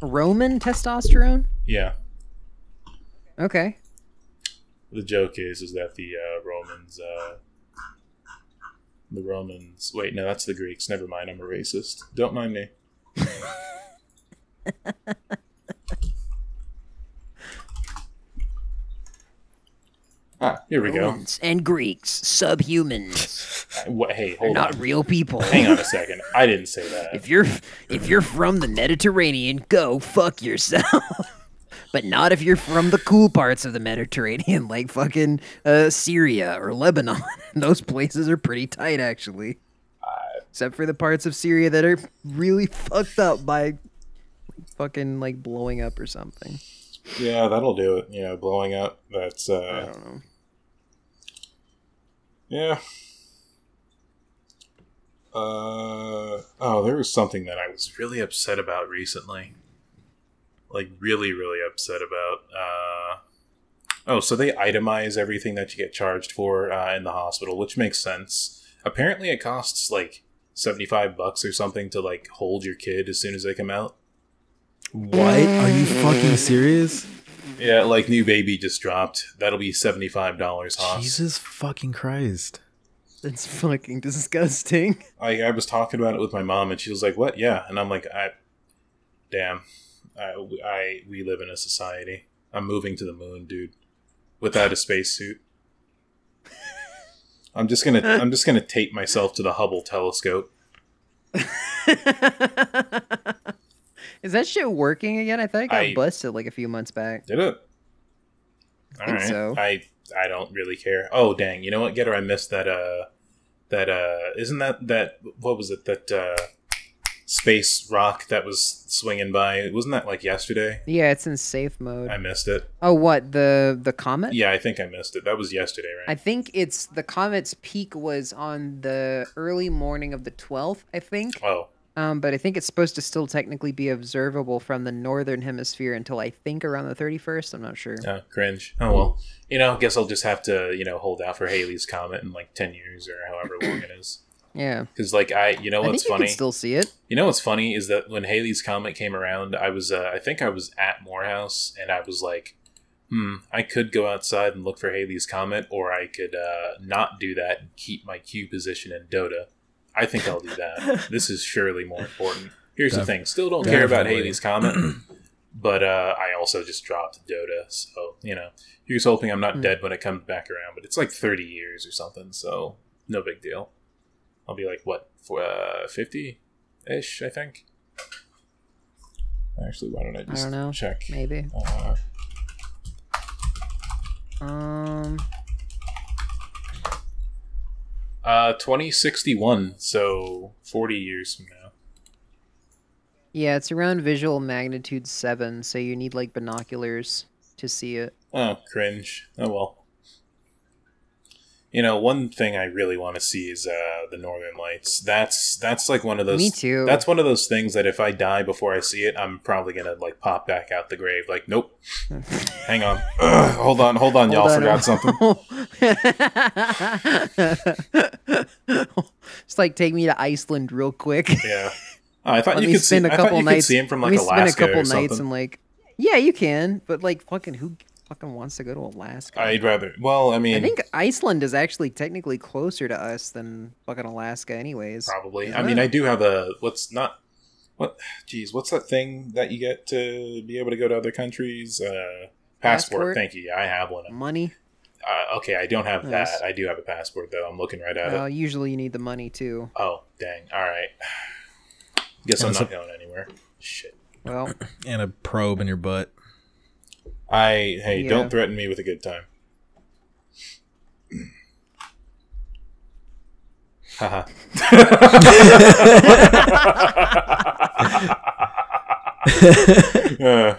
Roman testosterone. Yeah, Okay. the joke is is that the uh, Romans, uh, the Romans. Wait, no, that's the Greeks. Never mind. I'm a racist. Don't mind me. ah, here we go. And Greeks, subhumans, Uh, What, hey, They're hold not real people. Hang on a second. I didn't say that. If you're if you're from the Mediterranean, go fuck yourself. but not if you're from the cool parts of the Mediterranean, like fucking uh, Syria or Lebanon. Those places are pretty tight, actually. Except for the parts of Syria that are really fucked up by fucking like blowing up or something. Yeah, that'll do it. Yeah, blowing up. That's I uh don't know. yeah. Uh oh, there was something that I was really upset about recently. Like really, really upset about. Uh Oh, so they itemize everything that you get charged for uh, in the hospital, which makes sense. Apparently it costs like 75 bucks or something to like hold your kid as soon as they come out. What? Are you fucking serious? Yeah, like new baby just dropped. That'll be $75 Haas. Jesus fucking Christ. That's fucking disgusting. I, I was talking about it with my mom, and she was like, "What? Yeah." And I'm like, "I, damn, I, I we live in a society. I'm moving to the moon, dude, without a spacesuit. I'm just gonna I'm just gonna tape myself to the Hubble telescope. Is that shit working again? I thought it got I- busted like a few months back. Did it? All think right. so. I I don't really care. Oh dang! You know what, Getter? I missed that. Uh, that uh, isn't that that what was it? That uh, space rock that was swinging by. Wasn't that like yesterday? Yeah, it's in safe mode. I missed it. oh, what the the comet? Yeah, I think I missed it. That was yesterday, right? I think it's the comet's peak was on the early morning of the 12th, I think. oh, Um, but I think it's supposed to still technically be observable from the northern hemisphere until I think around the 31st. I'm not sure. uh, cringe. Oh well. You know, guess I'll just have to you know hold out for Halley's comet in like ten years or however long it is. Yeah. Because like I, you know I what's think funny? can still see it. You know what's funny is that when Halley's Comet came around, I was uh, I think I was at Morehouse and I was like, hmm, I could go outside and look for Halley's Comet, or I could uh, not do that and keep my Q position in Dota. I think I'll do that. this is surely more important. Here's the thing: still don't care about definitely. Halley's Comet, but uh, I also just dropped Dota, so you know, here's hoping I'm not Hmm. dead when it comes back around. But it's like 30 years or something, so no big deal. I'll be like what for uh, 50 ish, I think. Actually, why don't I just don't know. check? Maybe. Uh, Um. Uh, 2061, so 40 years from now. Yeah, it's around visual magnitude seven, so you need like binoculars to see it. Oh, cringe. Oh well. You know, one thing I really want to see is uh, the Northern Lights. That's that's like one of those. Me too. That's one of those things that if I die before I see it, I'm probably gonna like pop back out the grave. Like, nope. Hang on. Ugh, hold on. Hold on. Y'all on, forgot something. Just like take me to Iceland real quick. Yeah. Oh, I thought Let you could see. spend a I thought couple you could nights. see him from let like me spend a couple nights and like, yeah, you can, but like, fucking, who fucking wants to go to Alaska? I'd rather. Well, I mean, I think Iceland is actually technically closer to us than fucking Alaska, anyways. Probably. Isn't I mean. I do have a what's not what. Geez, what's that thing that you get to be able to go to other countries? Uh, passport. Passport? Thank you. Yeah, I have one. Money. Uh, okay, I don't have Nice. that. I do have a passport though. I'm looking right at Uh, it. usually you need the money too. Oh, dang. All right. Guess I'm not so- going anywhere. Shit. Well, And a probe in your butt. I hey, Yeah. don't threaten me with a good time. Haha. Uh,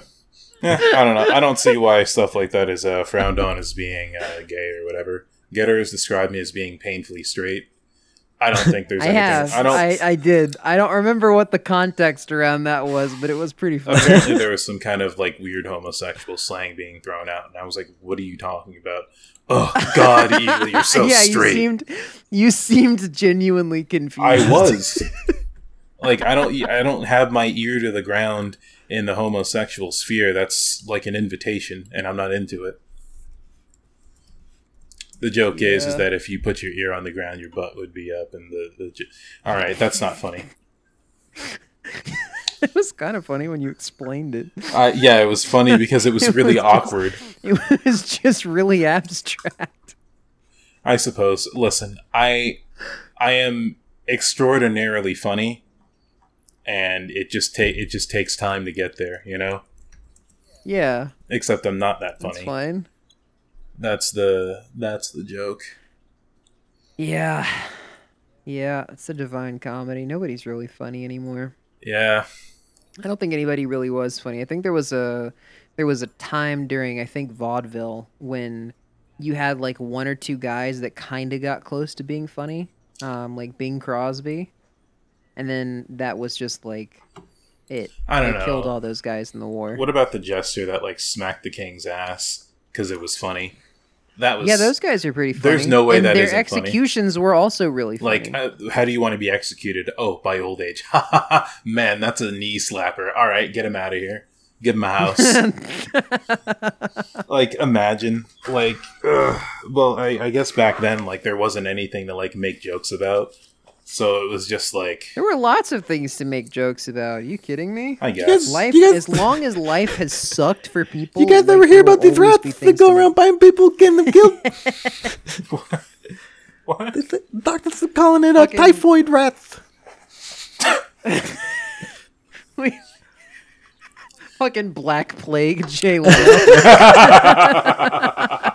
Yeah, I don't know. I don't see why stuff like that is uh, frowned on as being uh, gay or whatever. Getter has described me as being painfully straight. I don't think there's. I anything, have. I don't. I, I did. I don't remember what the context around that was, but it was pretty funny. apparently there was some kind of like weird homosexual slang being thrown out, and I was like, "What are you talking about?" Oh God, Eagle, you're so yeah, straight. you seemed you seemed genuinely confused. I was. like I don't I don't have my ear to the ground in the homosexual sphere. That's like an invitation, and I'm not into it. The joke is is that if you put your ear on the ground, your butt would be up, and the the. All right, that's not funny. it was kind of funny when you explained it. Uh, yeah, it was funny because it was It really was just- awkward. It was just really abstract. I suppose. Listen, I I am extraordinarily funny, and it just take it just takes time to get there, you know. Yeah, Except I'm not that that's funny. fine. That's the that's the joke. Yeah, yeah, it's a divine comedy. Nobody's really funny anymore. Yeah, I don't think anybody really was funny. I think there was a there was a time during I think vaudeville when you had like one or two guys that kind of got close to being funny, um, like Bing Crosby, and then that was just like it. I don't they know. Killed all those guys in the war. What about the jester that like smacked the king's ass because it was funny? That was yeah, those guys are pretty funny. There's no way and that their isn't funny. executions were also really funny. like uh, how do you want to be executed? Oh, by old age. Man, that's a knee slapper. All right, get him out of here. Give him a house. like imagine like ugh. well I, I guess back then like there wasn't anything to like make jokes about so it was just like there were lots of things to make jokes about. Are you kidding me? i guys- guess Life, guys- as long as life has sucked for people. You guys like, ever hear about these rats that go to make- around biting people, getting them killed? what They say- Doctors are calling it a Fucking- typhoid rats. We- Fucking Black Plague, Jay Leno.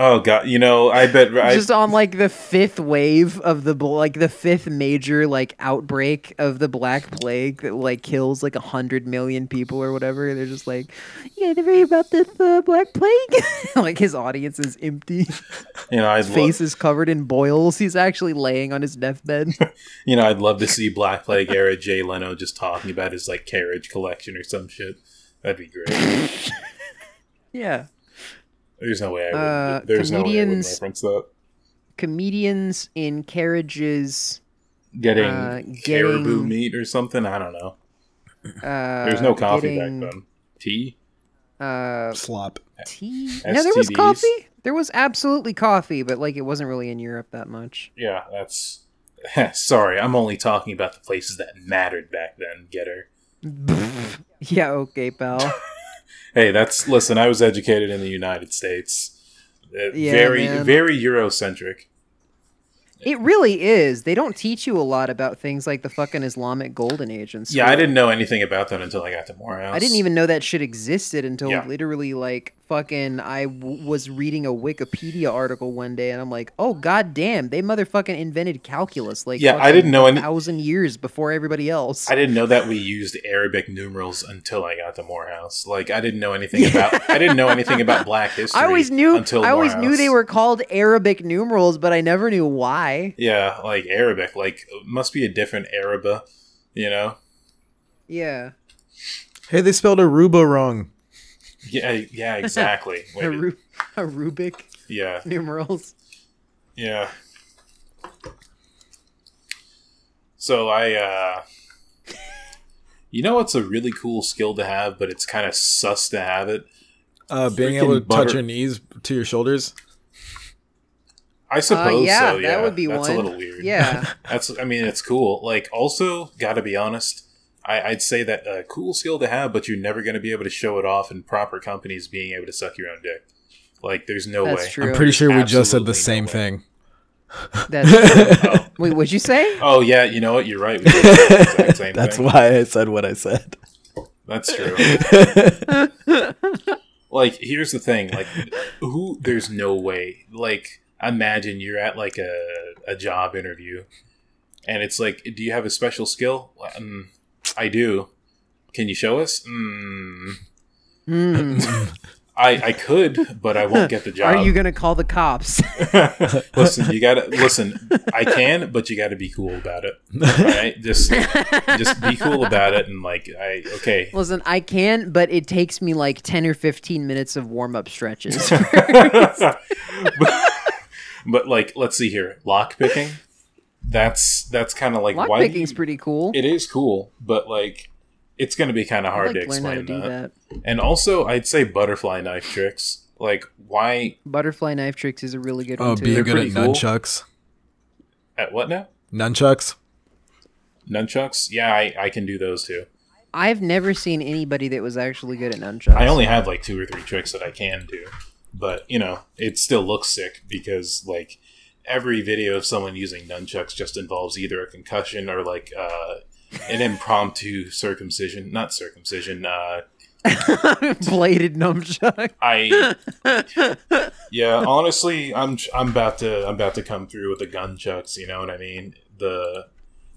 oh god you know i bet I, just on like the fifth wave of the like the fifth major like outbreak of the Black Plague that like kills like a hundred million people or whatever. They're just like, you guys ever hear about this uh, Black Plague? like his audience is empty, you know i'd his lo- face is covered in boils. He's actually laying on his deathbed. you know i'd love to see black plague era jay leno just talking about his like carriage collection or some shit that'd be great yeah. There's no way i would Uh, there's no way i would reference that Comedians in carriages. getting Uh, caribou meat or something i don't know Uh, there's no coffee getting, back then tea Uh, Slop. tea? No, there was coffee. There was absolutely coffee, but like it wasn't really in Europe that much. Yeah, that's. Sorry, I'm only talking about the places that mattered back then. Getter. Yeah, okay, pal. Hey, that's listen. I was educated in the United States. Uh, Yeah, very, man. very Eurocentric. It really is. They don't teach you a lot about things like the fucking Islamic Golden Age and stuff. Yeah, I didn't know anything about that until I got to Morehouse. I didn't even know that shit existed until Yeah. literally like fucking I w- was reading a Wikipedia article one day and I'm like, oh god damn, they motherfucking invented calculus like Yeah, I didn't know a any- thousand years before everybody else. I didn't know that we used Arabic numerals until I got to Morehouse. Like, I didn't know anything about. I didn't know anything about Black history. I always knew until I always knew they were called Arabic numerals, but I never knew why. Yeah, like Arabic. Like, must be a different Araba. You know. Yeah. Hey, they spelled Aruba wrong. Yeah, yeah, exactly. Wait, A, Ru- a Rubik yeah, numerals. Yeah. So I uh You know what's a really cool skill to have, but it's kind of sus to have it? Uh, being Freaking able to touch your knees to your shoulders. I suppose Uh, yeah, so, yeah. that would be That's one. a little weird. Yeah. That's I mean it's cool. Like also, gotta be honest, I, I'd say that a cool skill to have, but you're never gonna be able to show it off in proper companies being able to suck your own dick. Like there's no That's way. true. I'm pretty sure we just said the same no thing. That's Oh. Wait, what'd you say? oh yeah, you know what? You're right. We the exact same That's thing. why I said what I said. That's true. like here's the thing like who there's no way like imagine you're at like a, a job interview and it's like do you have a special skill um, i do Can you show us? Mm, Mm. I I could, but I won't get the job. Are you gonna call the cops? listen, you gotta listen. I can, but you gotta be cool about it. right just just be cool about it, and like I okay. Listen, I can, but it takes me like ten or fifteen minutes of warm up stretches. But, but, like, let's see here, lock picking. That's that's kind of like Lock why do picking's you- pretty cool. It is cool, but like, it's going to be kind of hard like to to learn how to explain that. that. And also, I'd say butterfly knife tricks. Like, why Butterfly knife tricks is a really good Oh, one too. being good at pretty cool. nunchucks. at what now? Nunchucks. Nunchucks? Yeah, I, I can do those too. I've never seen anybody that was actually good at nunchucks. I only have like two or three tricks that I can do, but you know, it still looks sick because like every video of someone using nunchucks just involves either a concussion or like uh, an impromptu circumcision. Not circumcision. Uh, bladed nunchuck. I yeah, honestly, I'm I'm about to I'm about to come through with the gun chucks. You know what I mean? The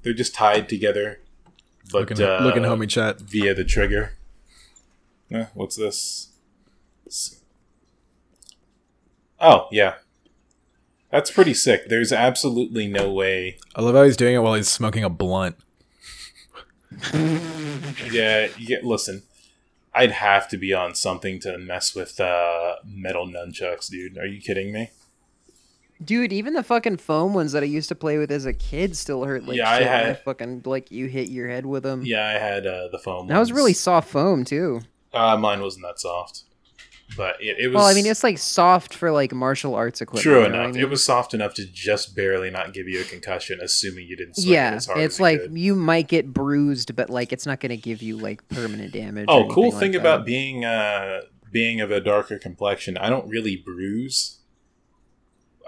they're just tied together, but Looking, uh, looking homie chat. via the trigger. Eh, what's this? S- Oh yeah, that's pretty sick. There's absolutely no way. I love how he's doing it while he's smoking a blunt. Yeah, you get, listen. I'd have to be on something to mess with uh, metal nunchucks, dude. Are you kidding me? Dude, even the fucking foam ones that I used to play with as a kid still hurt like Yeah, I shit when had- fucking like you hit your head with them. Yeah, I had uh, the foam. That was really soft foam too. Uh, mine wasn't that soft, but it, it was. Well, I mean, it's like soft for like martial arts equipment. true what I enough. mean? It was soft enough to just barely not give you a concussion, assuming you didn't. Swing it Yeah, as hard it's as like you might get bruised, but like it's not going to give you like permanent damage. Oh, cool like thing that. about being uh being of a darker complexion, I don't really bruise.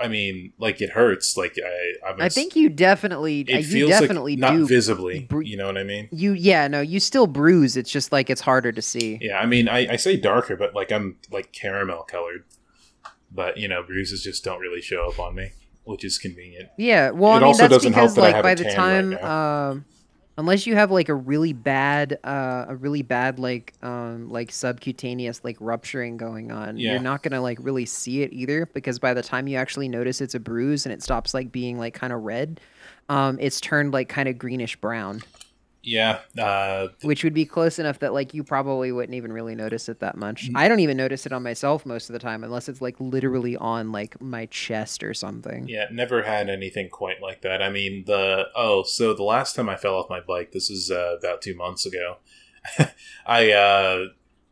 I mean, like it hurts. Like I, I'm I think you definitely, uh, it you feels definitely like not do. visibly. bru- you know what I mean? you yeah, no, you still bruise. It's just like it's harder to see. Yeah, I mean, I, I say darker, but like I'm like caramel colored. But you know, bruises just don't really show up on me, which is convenient. Yeah, well, It I mean also that's doesn't help because that I like have by a the tan right time, um, unless you have like a really bad, uh, a really bad like, um, like subcutaneous like rupturing going on, Yeah. you're not gonna like really see it either because by the time you actually notice it's a bruise and it stops like being like kind of red, um, it's turned like kind of greenish brown, Yeah, uh, which would be close enough that like you probably wouldn't even really notice it that much. I don't even notice it on myself most of the time unless it's like literally on like my chest or something. Yeah, never had anything quite like that. I mean, the oh, so the last time I fell off my bike, this is uh, about two months ago. I uh,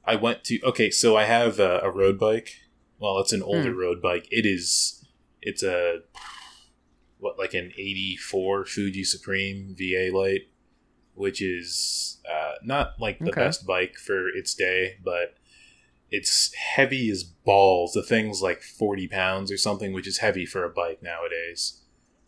I went to okay, so I have a, a road bike. Well, it's an older road bike. It is, it's a what like an '84 Fuji Supreme VA Light, which is uh, not like the Okay. best bike for its day, but it's heavy as balls. The thing's like 40 pounds or something, which is heavy for a bike nowadays.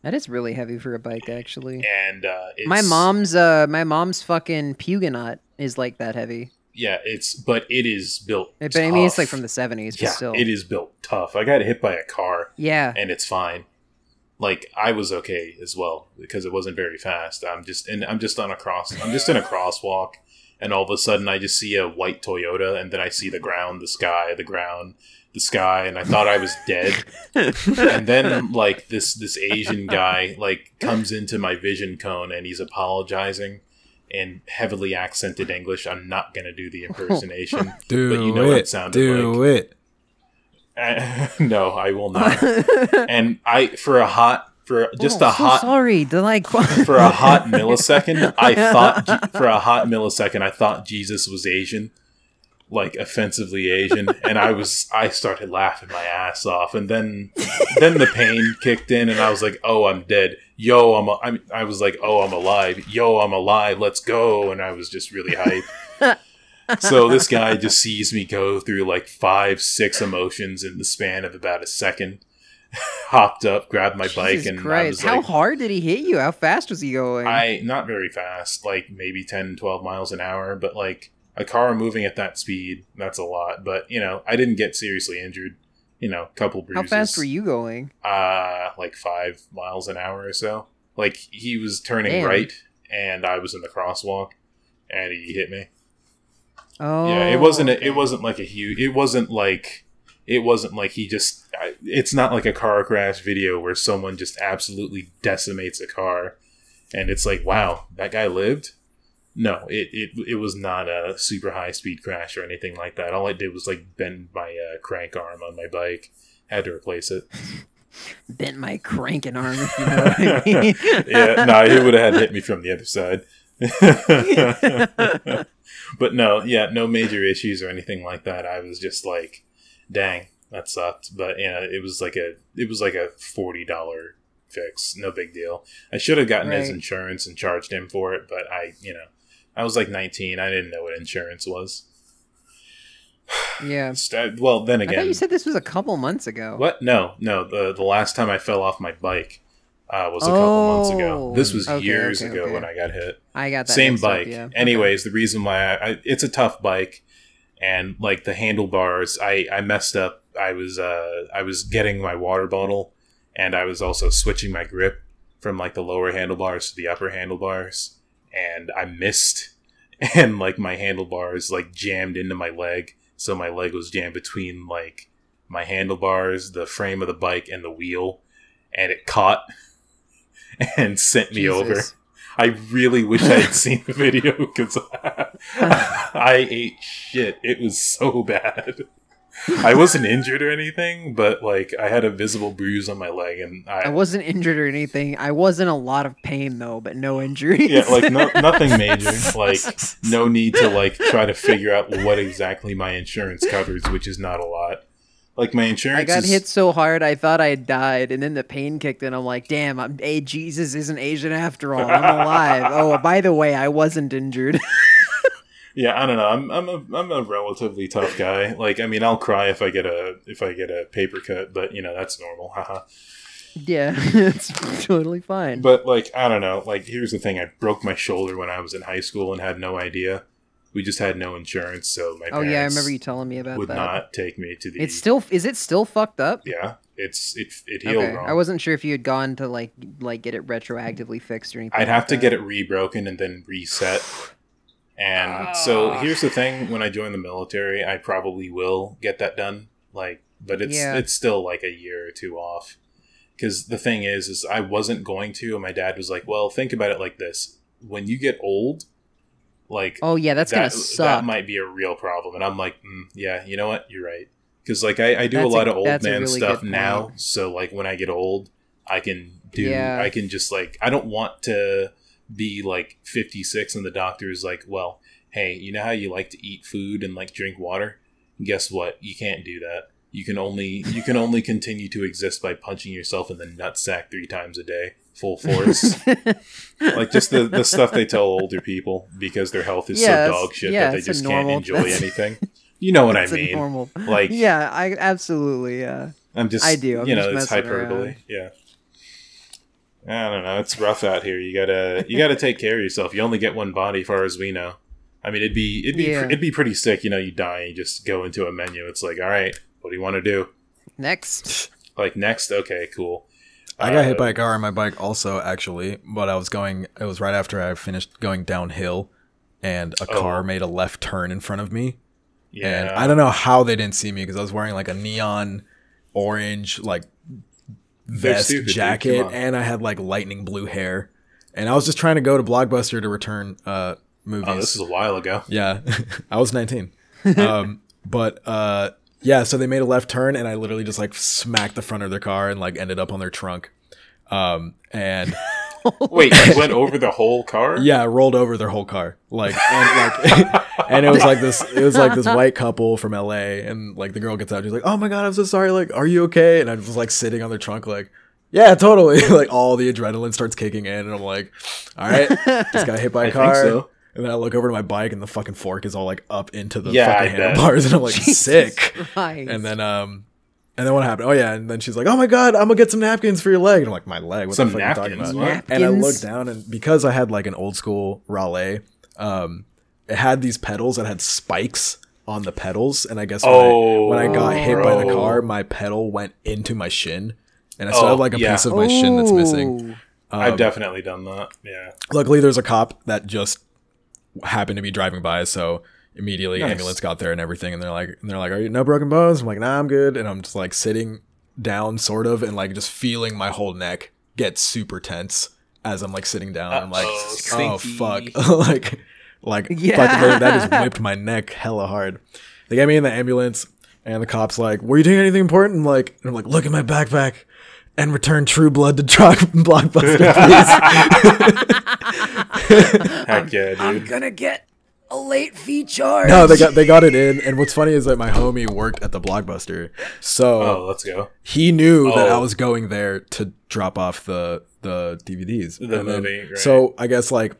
That is really heavy for a bike, actually. And uh, it's, My mom's uh my mom's fucking Puginot is like that heavy. yeah, it's but it is built. But I mean it's like from the seventies, but yeah, still. it is built tough. I got hit by a car Yeah. and it's fine. Like I was okay as well because it wasn't very fast. I'm just and I'm just on a cross. I'm just in a crosswalk, and all of a sudden I just see a white Toyota, and then I see the ground, the sky, the ground, the sky, and I thought I was dead. and then like this this Asian guy like comes into my vision cone and he's apologizing in heavily accented English. I'm not gonna do the impersonation. Do But you know what it. it sounded Do like. it. Uh, no, I will not. and I for a hot for just Oh, a so hot sorry. The like for a hot millisecond, I thought for a hot millisecond I thought Jesus was Asian, like offensively Asian, and I was I started laughing my ass off, and then then the pain kicked in, and I was like, oh, I'm dead. Yo, I'm I was like, oh, I'm alive. Yo, I'm alive. Let's go, and I was just really hype. So this guy just sees me go through like five, six emotions in the span of about a second. Hopped up, grabbed my bike, Jesus and I Christ. How like, hard did he hit you? How fast was he going? I not very fast, like maybe 10, 12 miles an hour, but like a car moving at that speed, that's a lot. But you know, I didn't get seriously injured. You know, couple bruises. How fast were you going? Uh, like five miles an hour or so. Like he was turning Damn. right, and I was in the crosswalk, and he hit me. Oh, yeah, it wasn't. A, it wasn't like a huge. It wasn't like. It wasn't like he just. It's not like a car crash video where someone just absolutely decimates a car, and it's like, wow, that guy lived. No, it it, it was not a super high speed crash or anything like that. All I did was like bend my uh, crank arm on my bike. Had to replace it. bent my cranking arm. You know what I mean. yeah, no, he would have had to hit me from the other side. but no, yeah, no major issues or anything like that. I was just like, dang, that sucked. But yeah, it was like a it was like a forty dollar fix, no big deal. I should have gotten his insurance and charged him for it, but I, you know, I was like nineteen. I didn't know what insurance was. yeah. Well, then again, you said this was a couple months ago. what? No, no. The the last time I fell off my bike uh, was a couple months ago. Oh, This was okay, years okay, ago okay. when I got hit. I got that Same mixed up, bike. yeah. Anyways, the reason why I, I it's a tough bike, and like the handlebars, I I messed up. I was uh I was getting my water bottle, and I was also switching my grip from like the lower handlebars to the upper handlebars, and I missed, and like my handlebars like jammed into my leg, so my leg was jammed between like my handlebars, the frame of the bike, and the wheel, and it caught and sent me over. I really wish I had seen the video because I ate shit. It was so bad. I wasn't injured or anything, but like I had a visible bruise on my leg, and I, I wasn't injured or anything. I was in a lot of pain though, but no injuries. yeah, like no, nothing major. Like no need to like try to figure out what exactly my insurance covers, which is not a lot. Like my insurance, I got is, hit so hard I thought I had died, and then the pain kicked in. I'm like, damn, I'm, hey, Jesus isn't Asian after all. I'm alive. oh, by the way, I wasn't injured. Yeah, I don't know. I'm I'm a I'm a relatively tough guy. Like, I mean, I'll cry if I get a if I get a paper cut, but you know that's normal. Haha. yeah, it's totally fine. But like, I don't know. Like, here's the thing: I broke my shoulder when I was in high school and had no idea. We just had no insurance, so my oh yeah, I remember you telling me about would that. not take me to the. It's still is it still fucked up? yeah. It's it it healed Okay, wrong. I wasn't sure if you had gone to like like get it retroactively fixed or anything. I'd have like to that. get it rebroken and then reset. And so Ah. here's the thing: when I join the military, I probably will get that done. Like, but it's Yeah. it's still like a year or two off. Because the thing is, is I wasn't going to, and my dad was like, "Well, think about it like this: when you get old, like Oh yeah, that's gonna suck. that might be a real problem." And I'm like, mm, "Yeah, you know what? You're right." Because like I, I do That's a lot a- of old man really stuff now, so like when I get old, I can do. Yeah. I can just like I don't want to be like 56 and the doctor is like, well, hey, you know how you like to eat food and like drink water? Guess what? You can't do that. You can only you can only continue to exist by punching yourself in the nutsack three times a day, full force. like just the, the stuff they tell older people because their health is Yeah, so dog shit yeah, that they just can't enjoy anything. You know what I mean? normal. Like yeah, I absolutely. Yeah. I'm just I do, I'm you know, it's hyperbole. around. Yeah. I don't know. It's rough out here. You gotta you gotta take care of yourself. You only get one body, far as we know. I mean, it'd be it'd be Yeah. it'd be pretty sick. You know, you die, and you just go into a menu. It's like, all right, what do you want to do? Next. Like next, okay, cool. I got hit Uh, by a car on my bike also, actually, but I was going. It was right after I finished going downhill, and a Oh. car made a left turn in front of me. Yeah, And I don't know how they didn't see me because I was wearing like a neon orange like vest stupid, jacket, and I had like lightning blue hair. And I was just trying to go to Blockbuster to return uh, movies. Oh, this is a while ago. Yeah, I was 19. Um, but uh, yeah, so they made a left turn, and I literally just like smacked the front of their car and like ended up on their trunk. Um, and Wait, you went over the whole car? yeah, rolled over their whole car, like and like, and it was like this. It was like this white couple from LA, and like the girl gets out, she's like, "Oh my god, I'm so sorry. Like, are you okay?" And I was like sitting on their trunk, like. Yeah, totally. like all the adrenaline starts kicking in, and I'm like, "All right, just got hit by a I car." think so. And then I look over to my bike, and the fucking fork is all like up into the Yeah, fucking handlebars, and I'm like, Jesus "Sick." Christ. And then um, and then what happened? Oh yeah, and then she's like, "Oh my god, I'm gonna get some napkins for your leg." And I'm like, "My leg? What Some the fuck are you talking about?" what? And I Napkins? looked down, and because I had like an old school Raleigh, um, it had these pedals that had spikes on the pedals, and I guess when, Oh, I, when I got hit by the car, my pedal went into my shin, and I still Oh, have like a yeah. piece of my shin that's missing. Ooh. I've Um, definitely done that. Yeah. luckily there's a cop that just happened to be driving by so immediately Nice. ambulance got there and everything, and they're like, and they're like, "Are you no broken bones?" I'm like, "Nah, I'm good," and I'm just like sitting down, sort of, and like just feeling my whole neck get super tense as I'm like sitting down. I'm like, Uh-oh, "Oh fuck!" like, like Yeah. fucking, that just whipped my neck hella hard. They get me in the ambulance, and the cops like, "Were you doing anything important?" I'm like, and I'm like, "Look at my backpack." And return True Blood to Dro- Blockbuster, please. Heck yeah, I'm gonna get a late fee charge. no, they got they got it in. And what's funny is that my homie worked at the Blockbuster, so Oh, let's go. he knew that I Oh. was going there to drop off the the DVDs. The And then- movie, right. So I guess like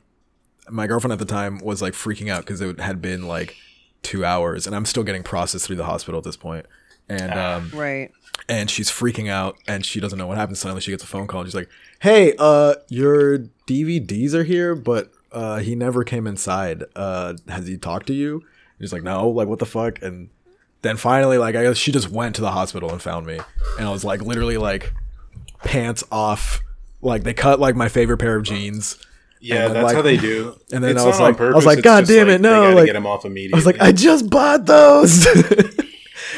my girlfriend at the time was like freaking out because it had been like two hours, and I'm still getting processed through the hospital at this point. And Ah. um, right. And she's freaking out, and she doesn't know what happened. Suddenly, she gets a phone call, and she's like, "Hey, uh, your DVDs are here, but uh, he never came inside. Uh, has he talked to you?" And he's like, "No. Like, what the fuck?" And then finally, like, I guess she just went to the hospital and found me, and I was like, literally, like, pants off. Like, they cut like my favorite pair of jeans. Yeah, that's like- how they do. and then It's I was like- I was like, "God damn it, no," like- get him off immediately. I was like, "I just bought those."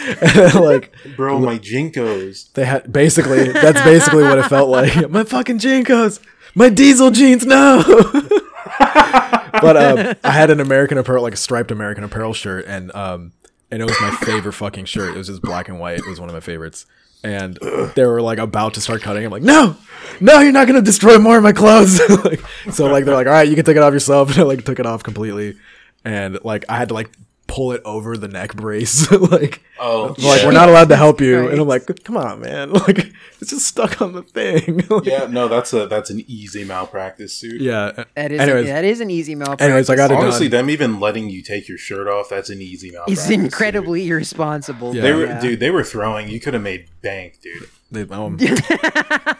like bro, my JNCOs. They had basically that's basically what it felt like. My fucking JNCOs, my diesel jeans, no. but um, I had an American Apparel, like a striped American Apparel shirt, and um, and it was my favorite fucking shirt. It was just black and white. It was one of my favorites. And they were like about to start cutting. I'm like, no, no, you're not gonna destroy more of my clothes. like, so like they're like, all right, you can take it off yourself. And I like took it off completely, and like I had to like pull it over the neck brace. like Oh, like we're not allowed to help you Right. and i'm like come on man like it's just stuck on the thing Like, Yeah, no, that's a that's an easy malpractice suit. yeah That is anyways that is an easy malpractice. anyways i got it Honestly, done them even letting you take your shirt off, that's an easy malpractice. It's suit. incredibly irresponsible. Yeah. They were, yeah. dude. They were throwing. You could have made bank, dude. they, um,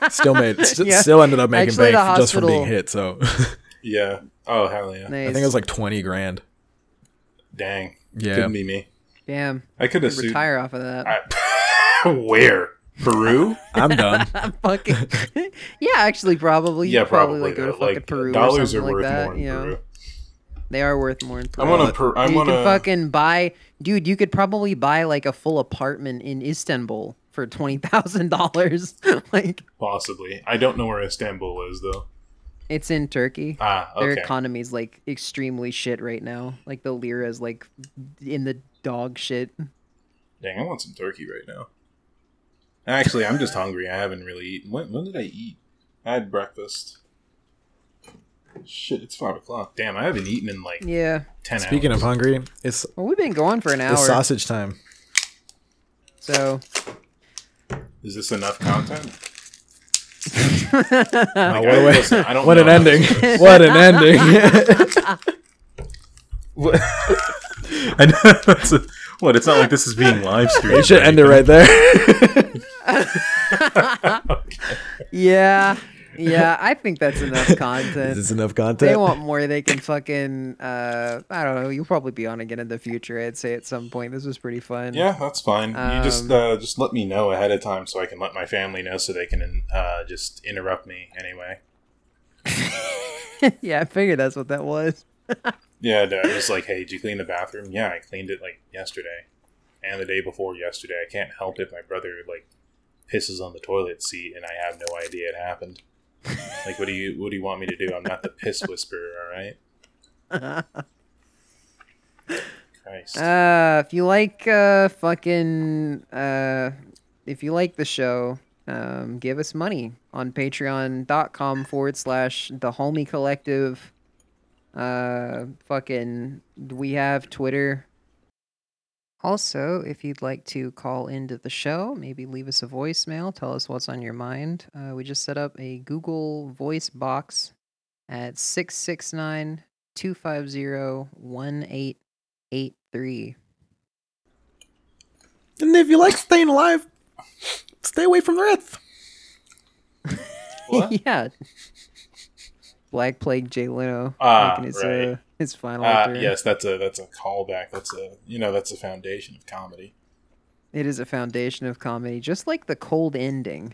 still made st- Yeah. still ended up making Actually, bank the just from being hit so Yeah. Oh hell yeah. Nice. i think it was like 20 grand Dang. yeah Couldn't be me. damn. I could have sued. Retire off of that. I, where? Peru? i'm done fucking yeah, actually, probably. yeah, You'd probably. like go to fucking like Peru or something are worth like that. more in you know, Peru. they are worth more in Peru. I want to. Per- I you want can to. fucking buy, dude. You could probably buy like a full apartment in Istanbul for twenty thousand dollars. like Possibly. I don't know where Istanbul is though. It's in Turkey. Ah, Their okay. economy's like extremely shit right now. Like the lira is like in the dog shit. Dang, I want some turkey right now. Actually, I'm just hungry. I haven't really eaten. When, when did I eat? I had breakfast. Shit, it's five o'clock. Damn, I haven't eaten in like Yeah. ten speaking hours. of hungry it's Well, we've been going for an hour, it's sausage time so is this enough content? Oh, what, I, a way- listen, I don't what an ending what an ending What? I know that's a, what. It's not like this is being live streamed. we should or end it right anything. there yeah, yeah. I think that's enough content. is content. this enough If they want more, they can fucking. Uh, I don't know. You'll probably be on again in the future. I'd say at some point. This was pretty fun. Yeah, that's fine. you just Um, uh, just let me know ahead of time so I can let my family know so they can uh, just interrupt me anyway. yeah. I figured that's what that was. Yeah, no, I was like, "Hey, did you clean the bathroom?" Yeah, I cleaned it like yesterday and the day before yesterday. I can't help it. My brother like pisses on the toilet seat, and I have no idea it happened. Like, what do you what do you want me to do? I'm not the piss whisperer, all right? Christ. Uh, if you like uh fucking uh if you like the show, um give us money on patreon.com forward slash the homie collective. Uh fucking we have Twitter. Also, if you'd like to call into the show, maybe leave us a voicemail, tell us what's on your mind. Uh, we just set up a Google voice box at 669 250 1883. and if you like staying alive stay away from the earth yeah. Black Plague Jay Leno Ah, making his right. uh, his final Uh, appearance. yes, that's a that's a callback. That's a you know that's a foundation of comedy. It is a foundation of comedy, just like the cold ending.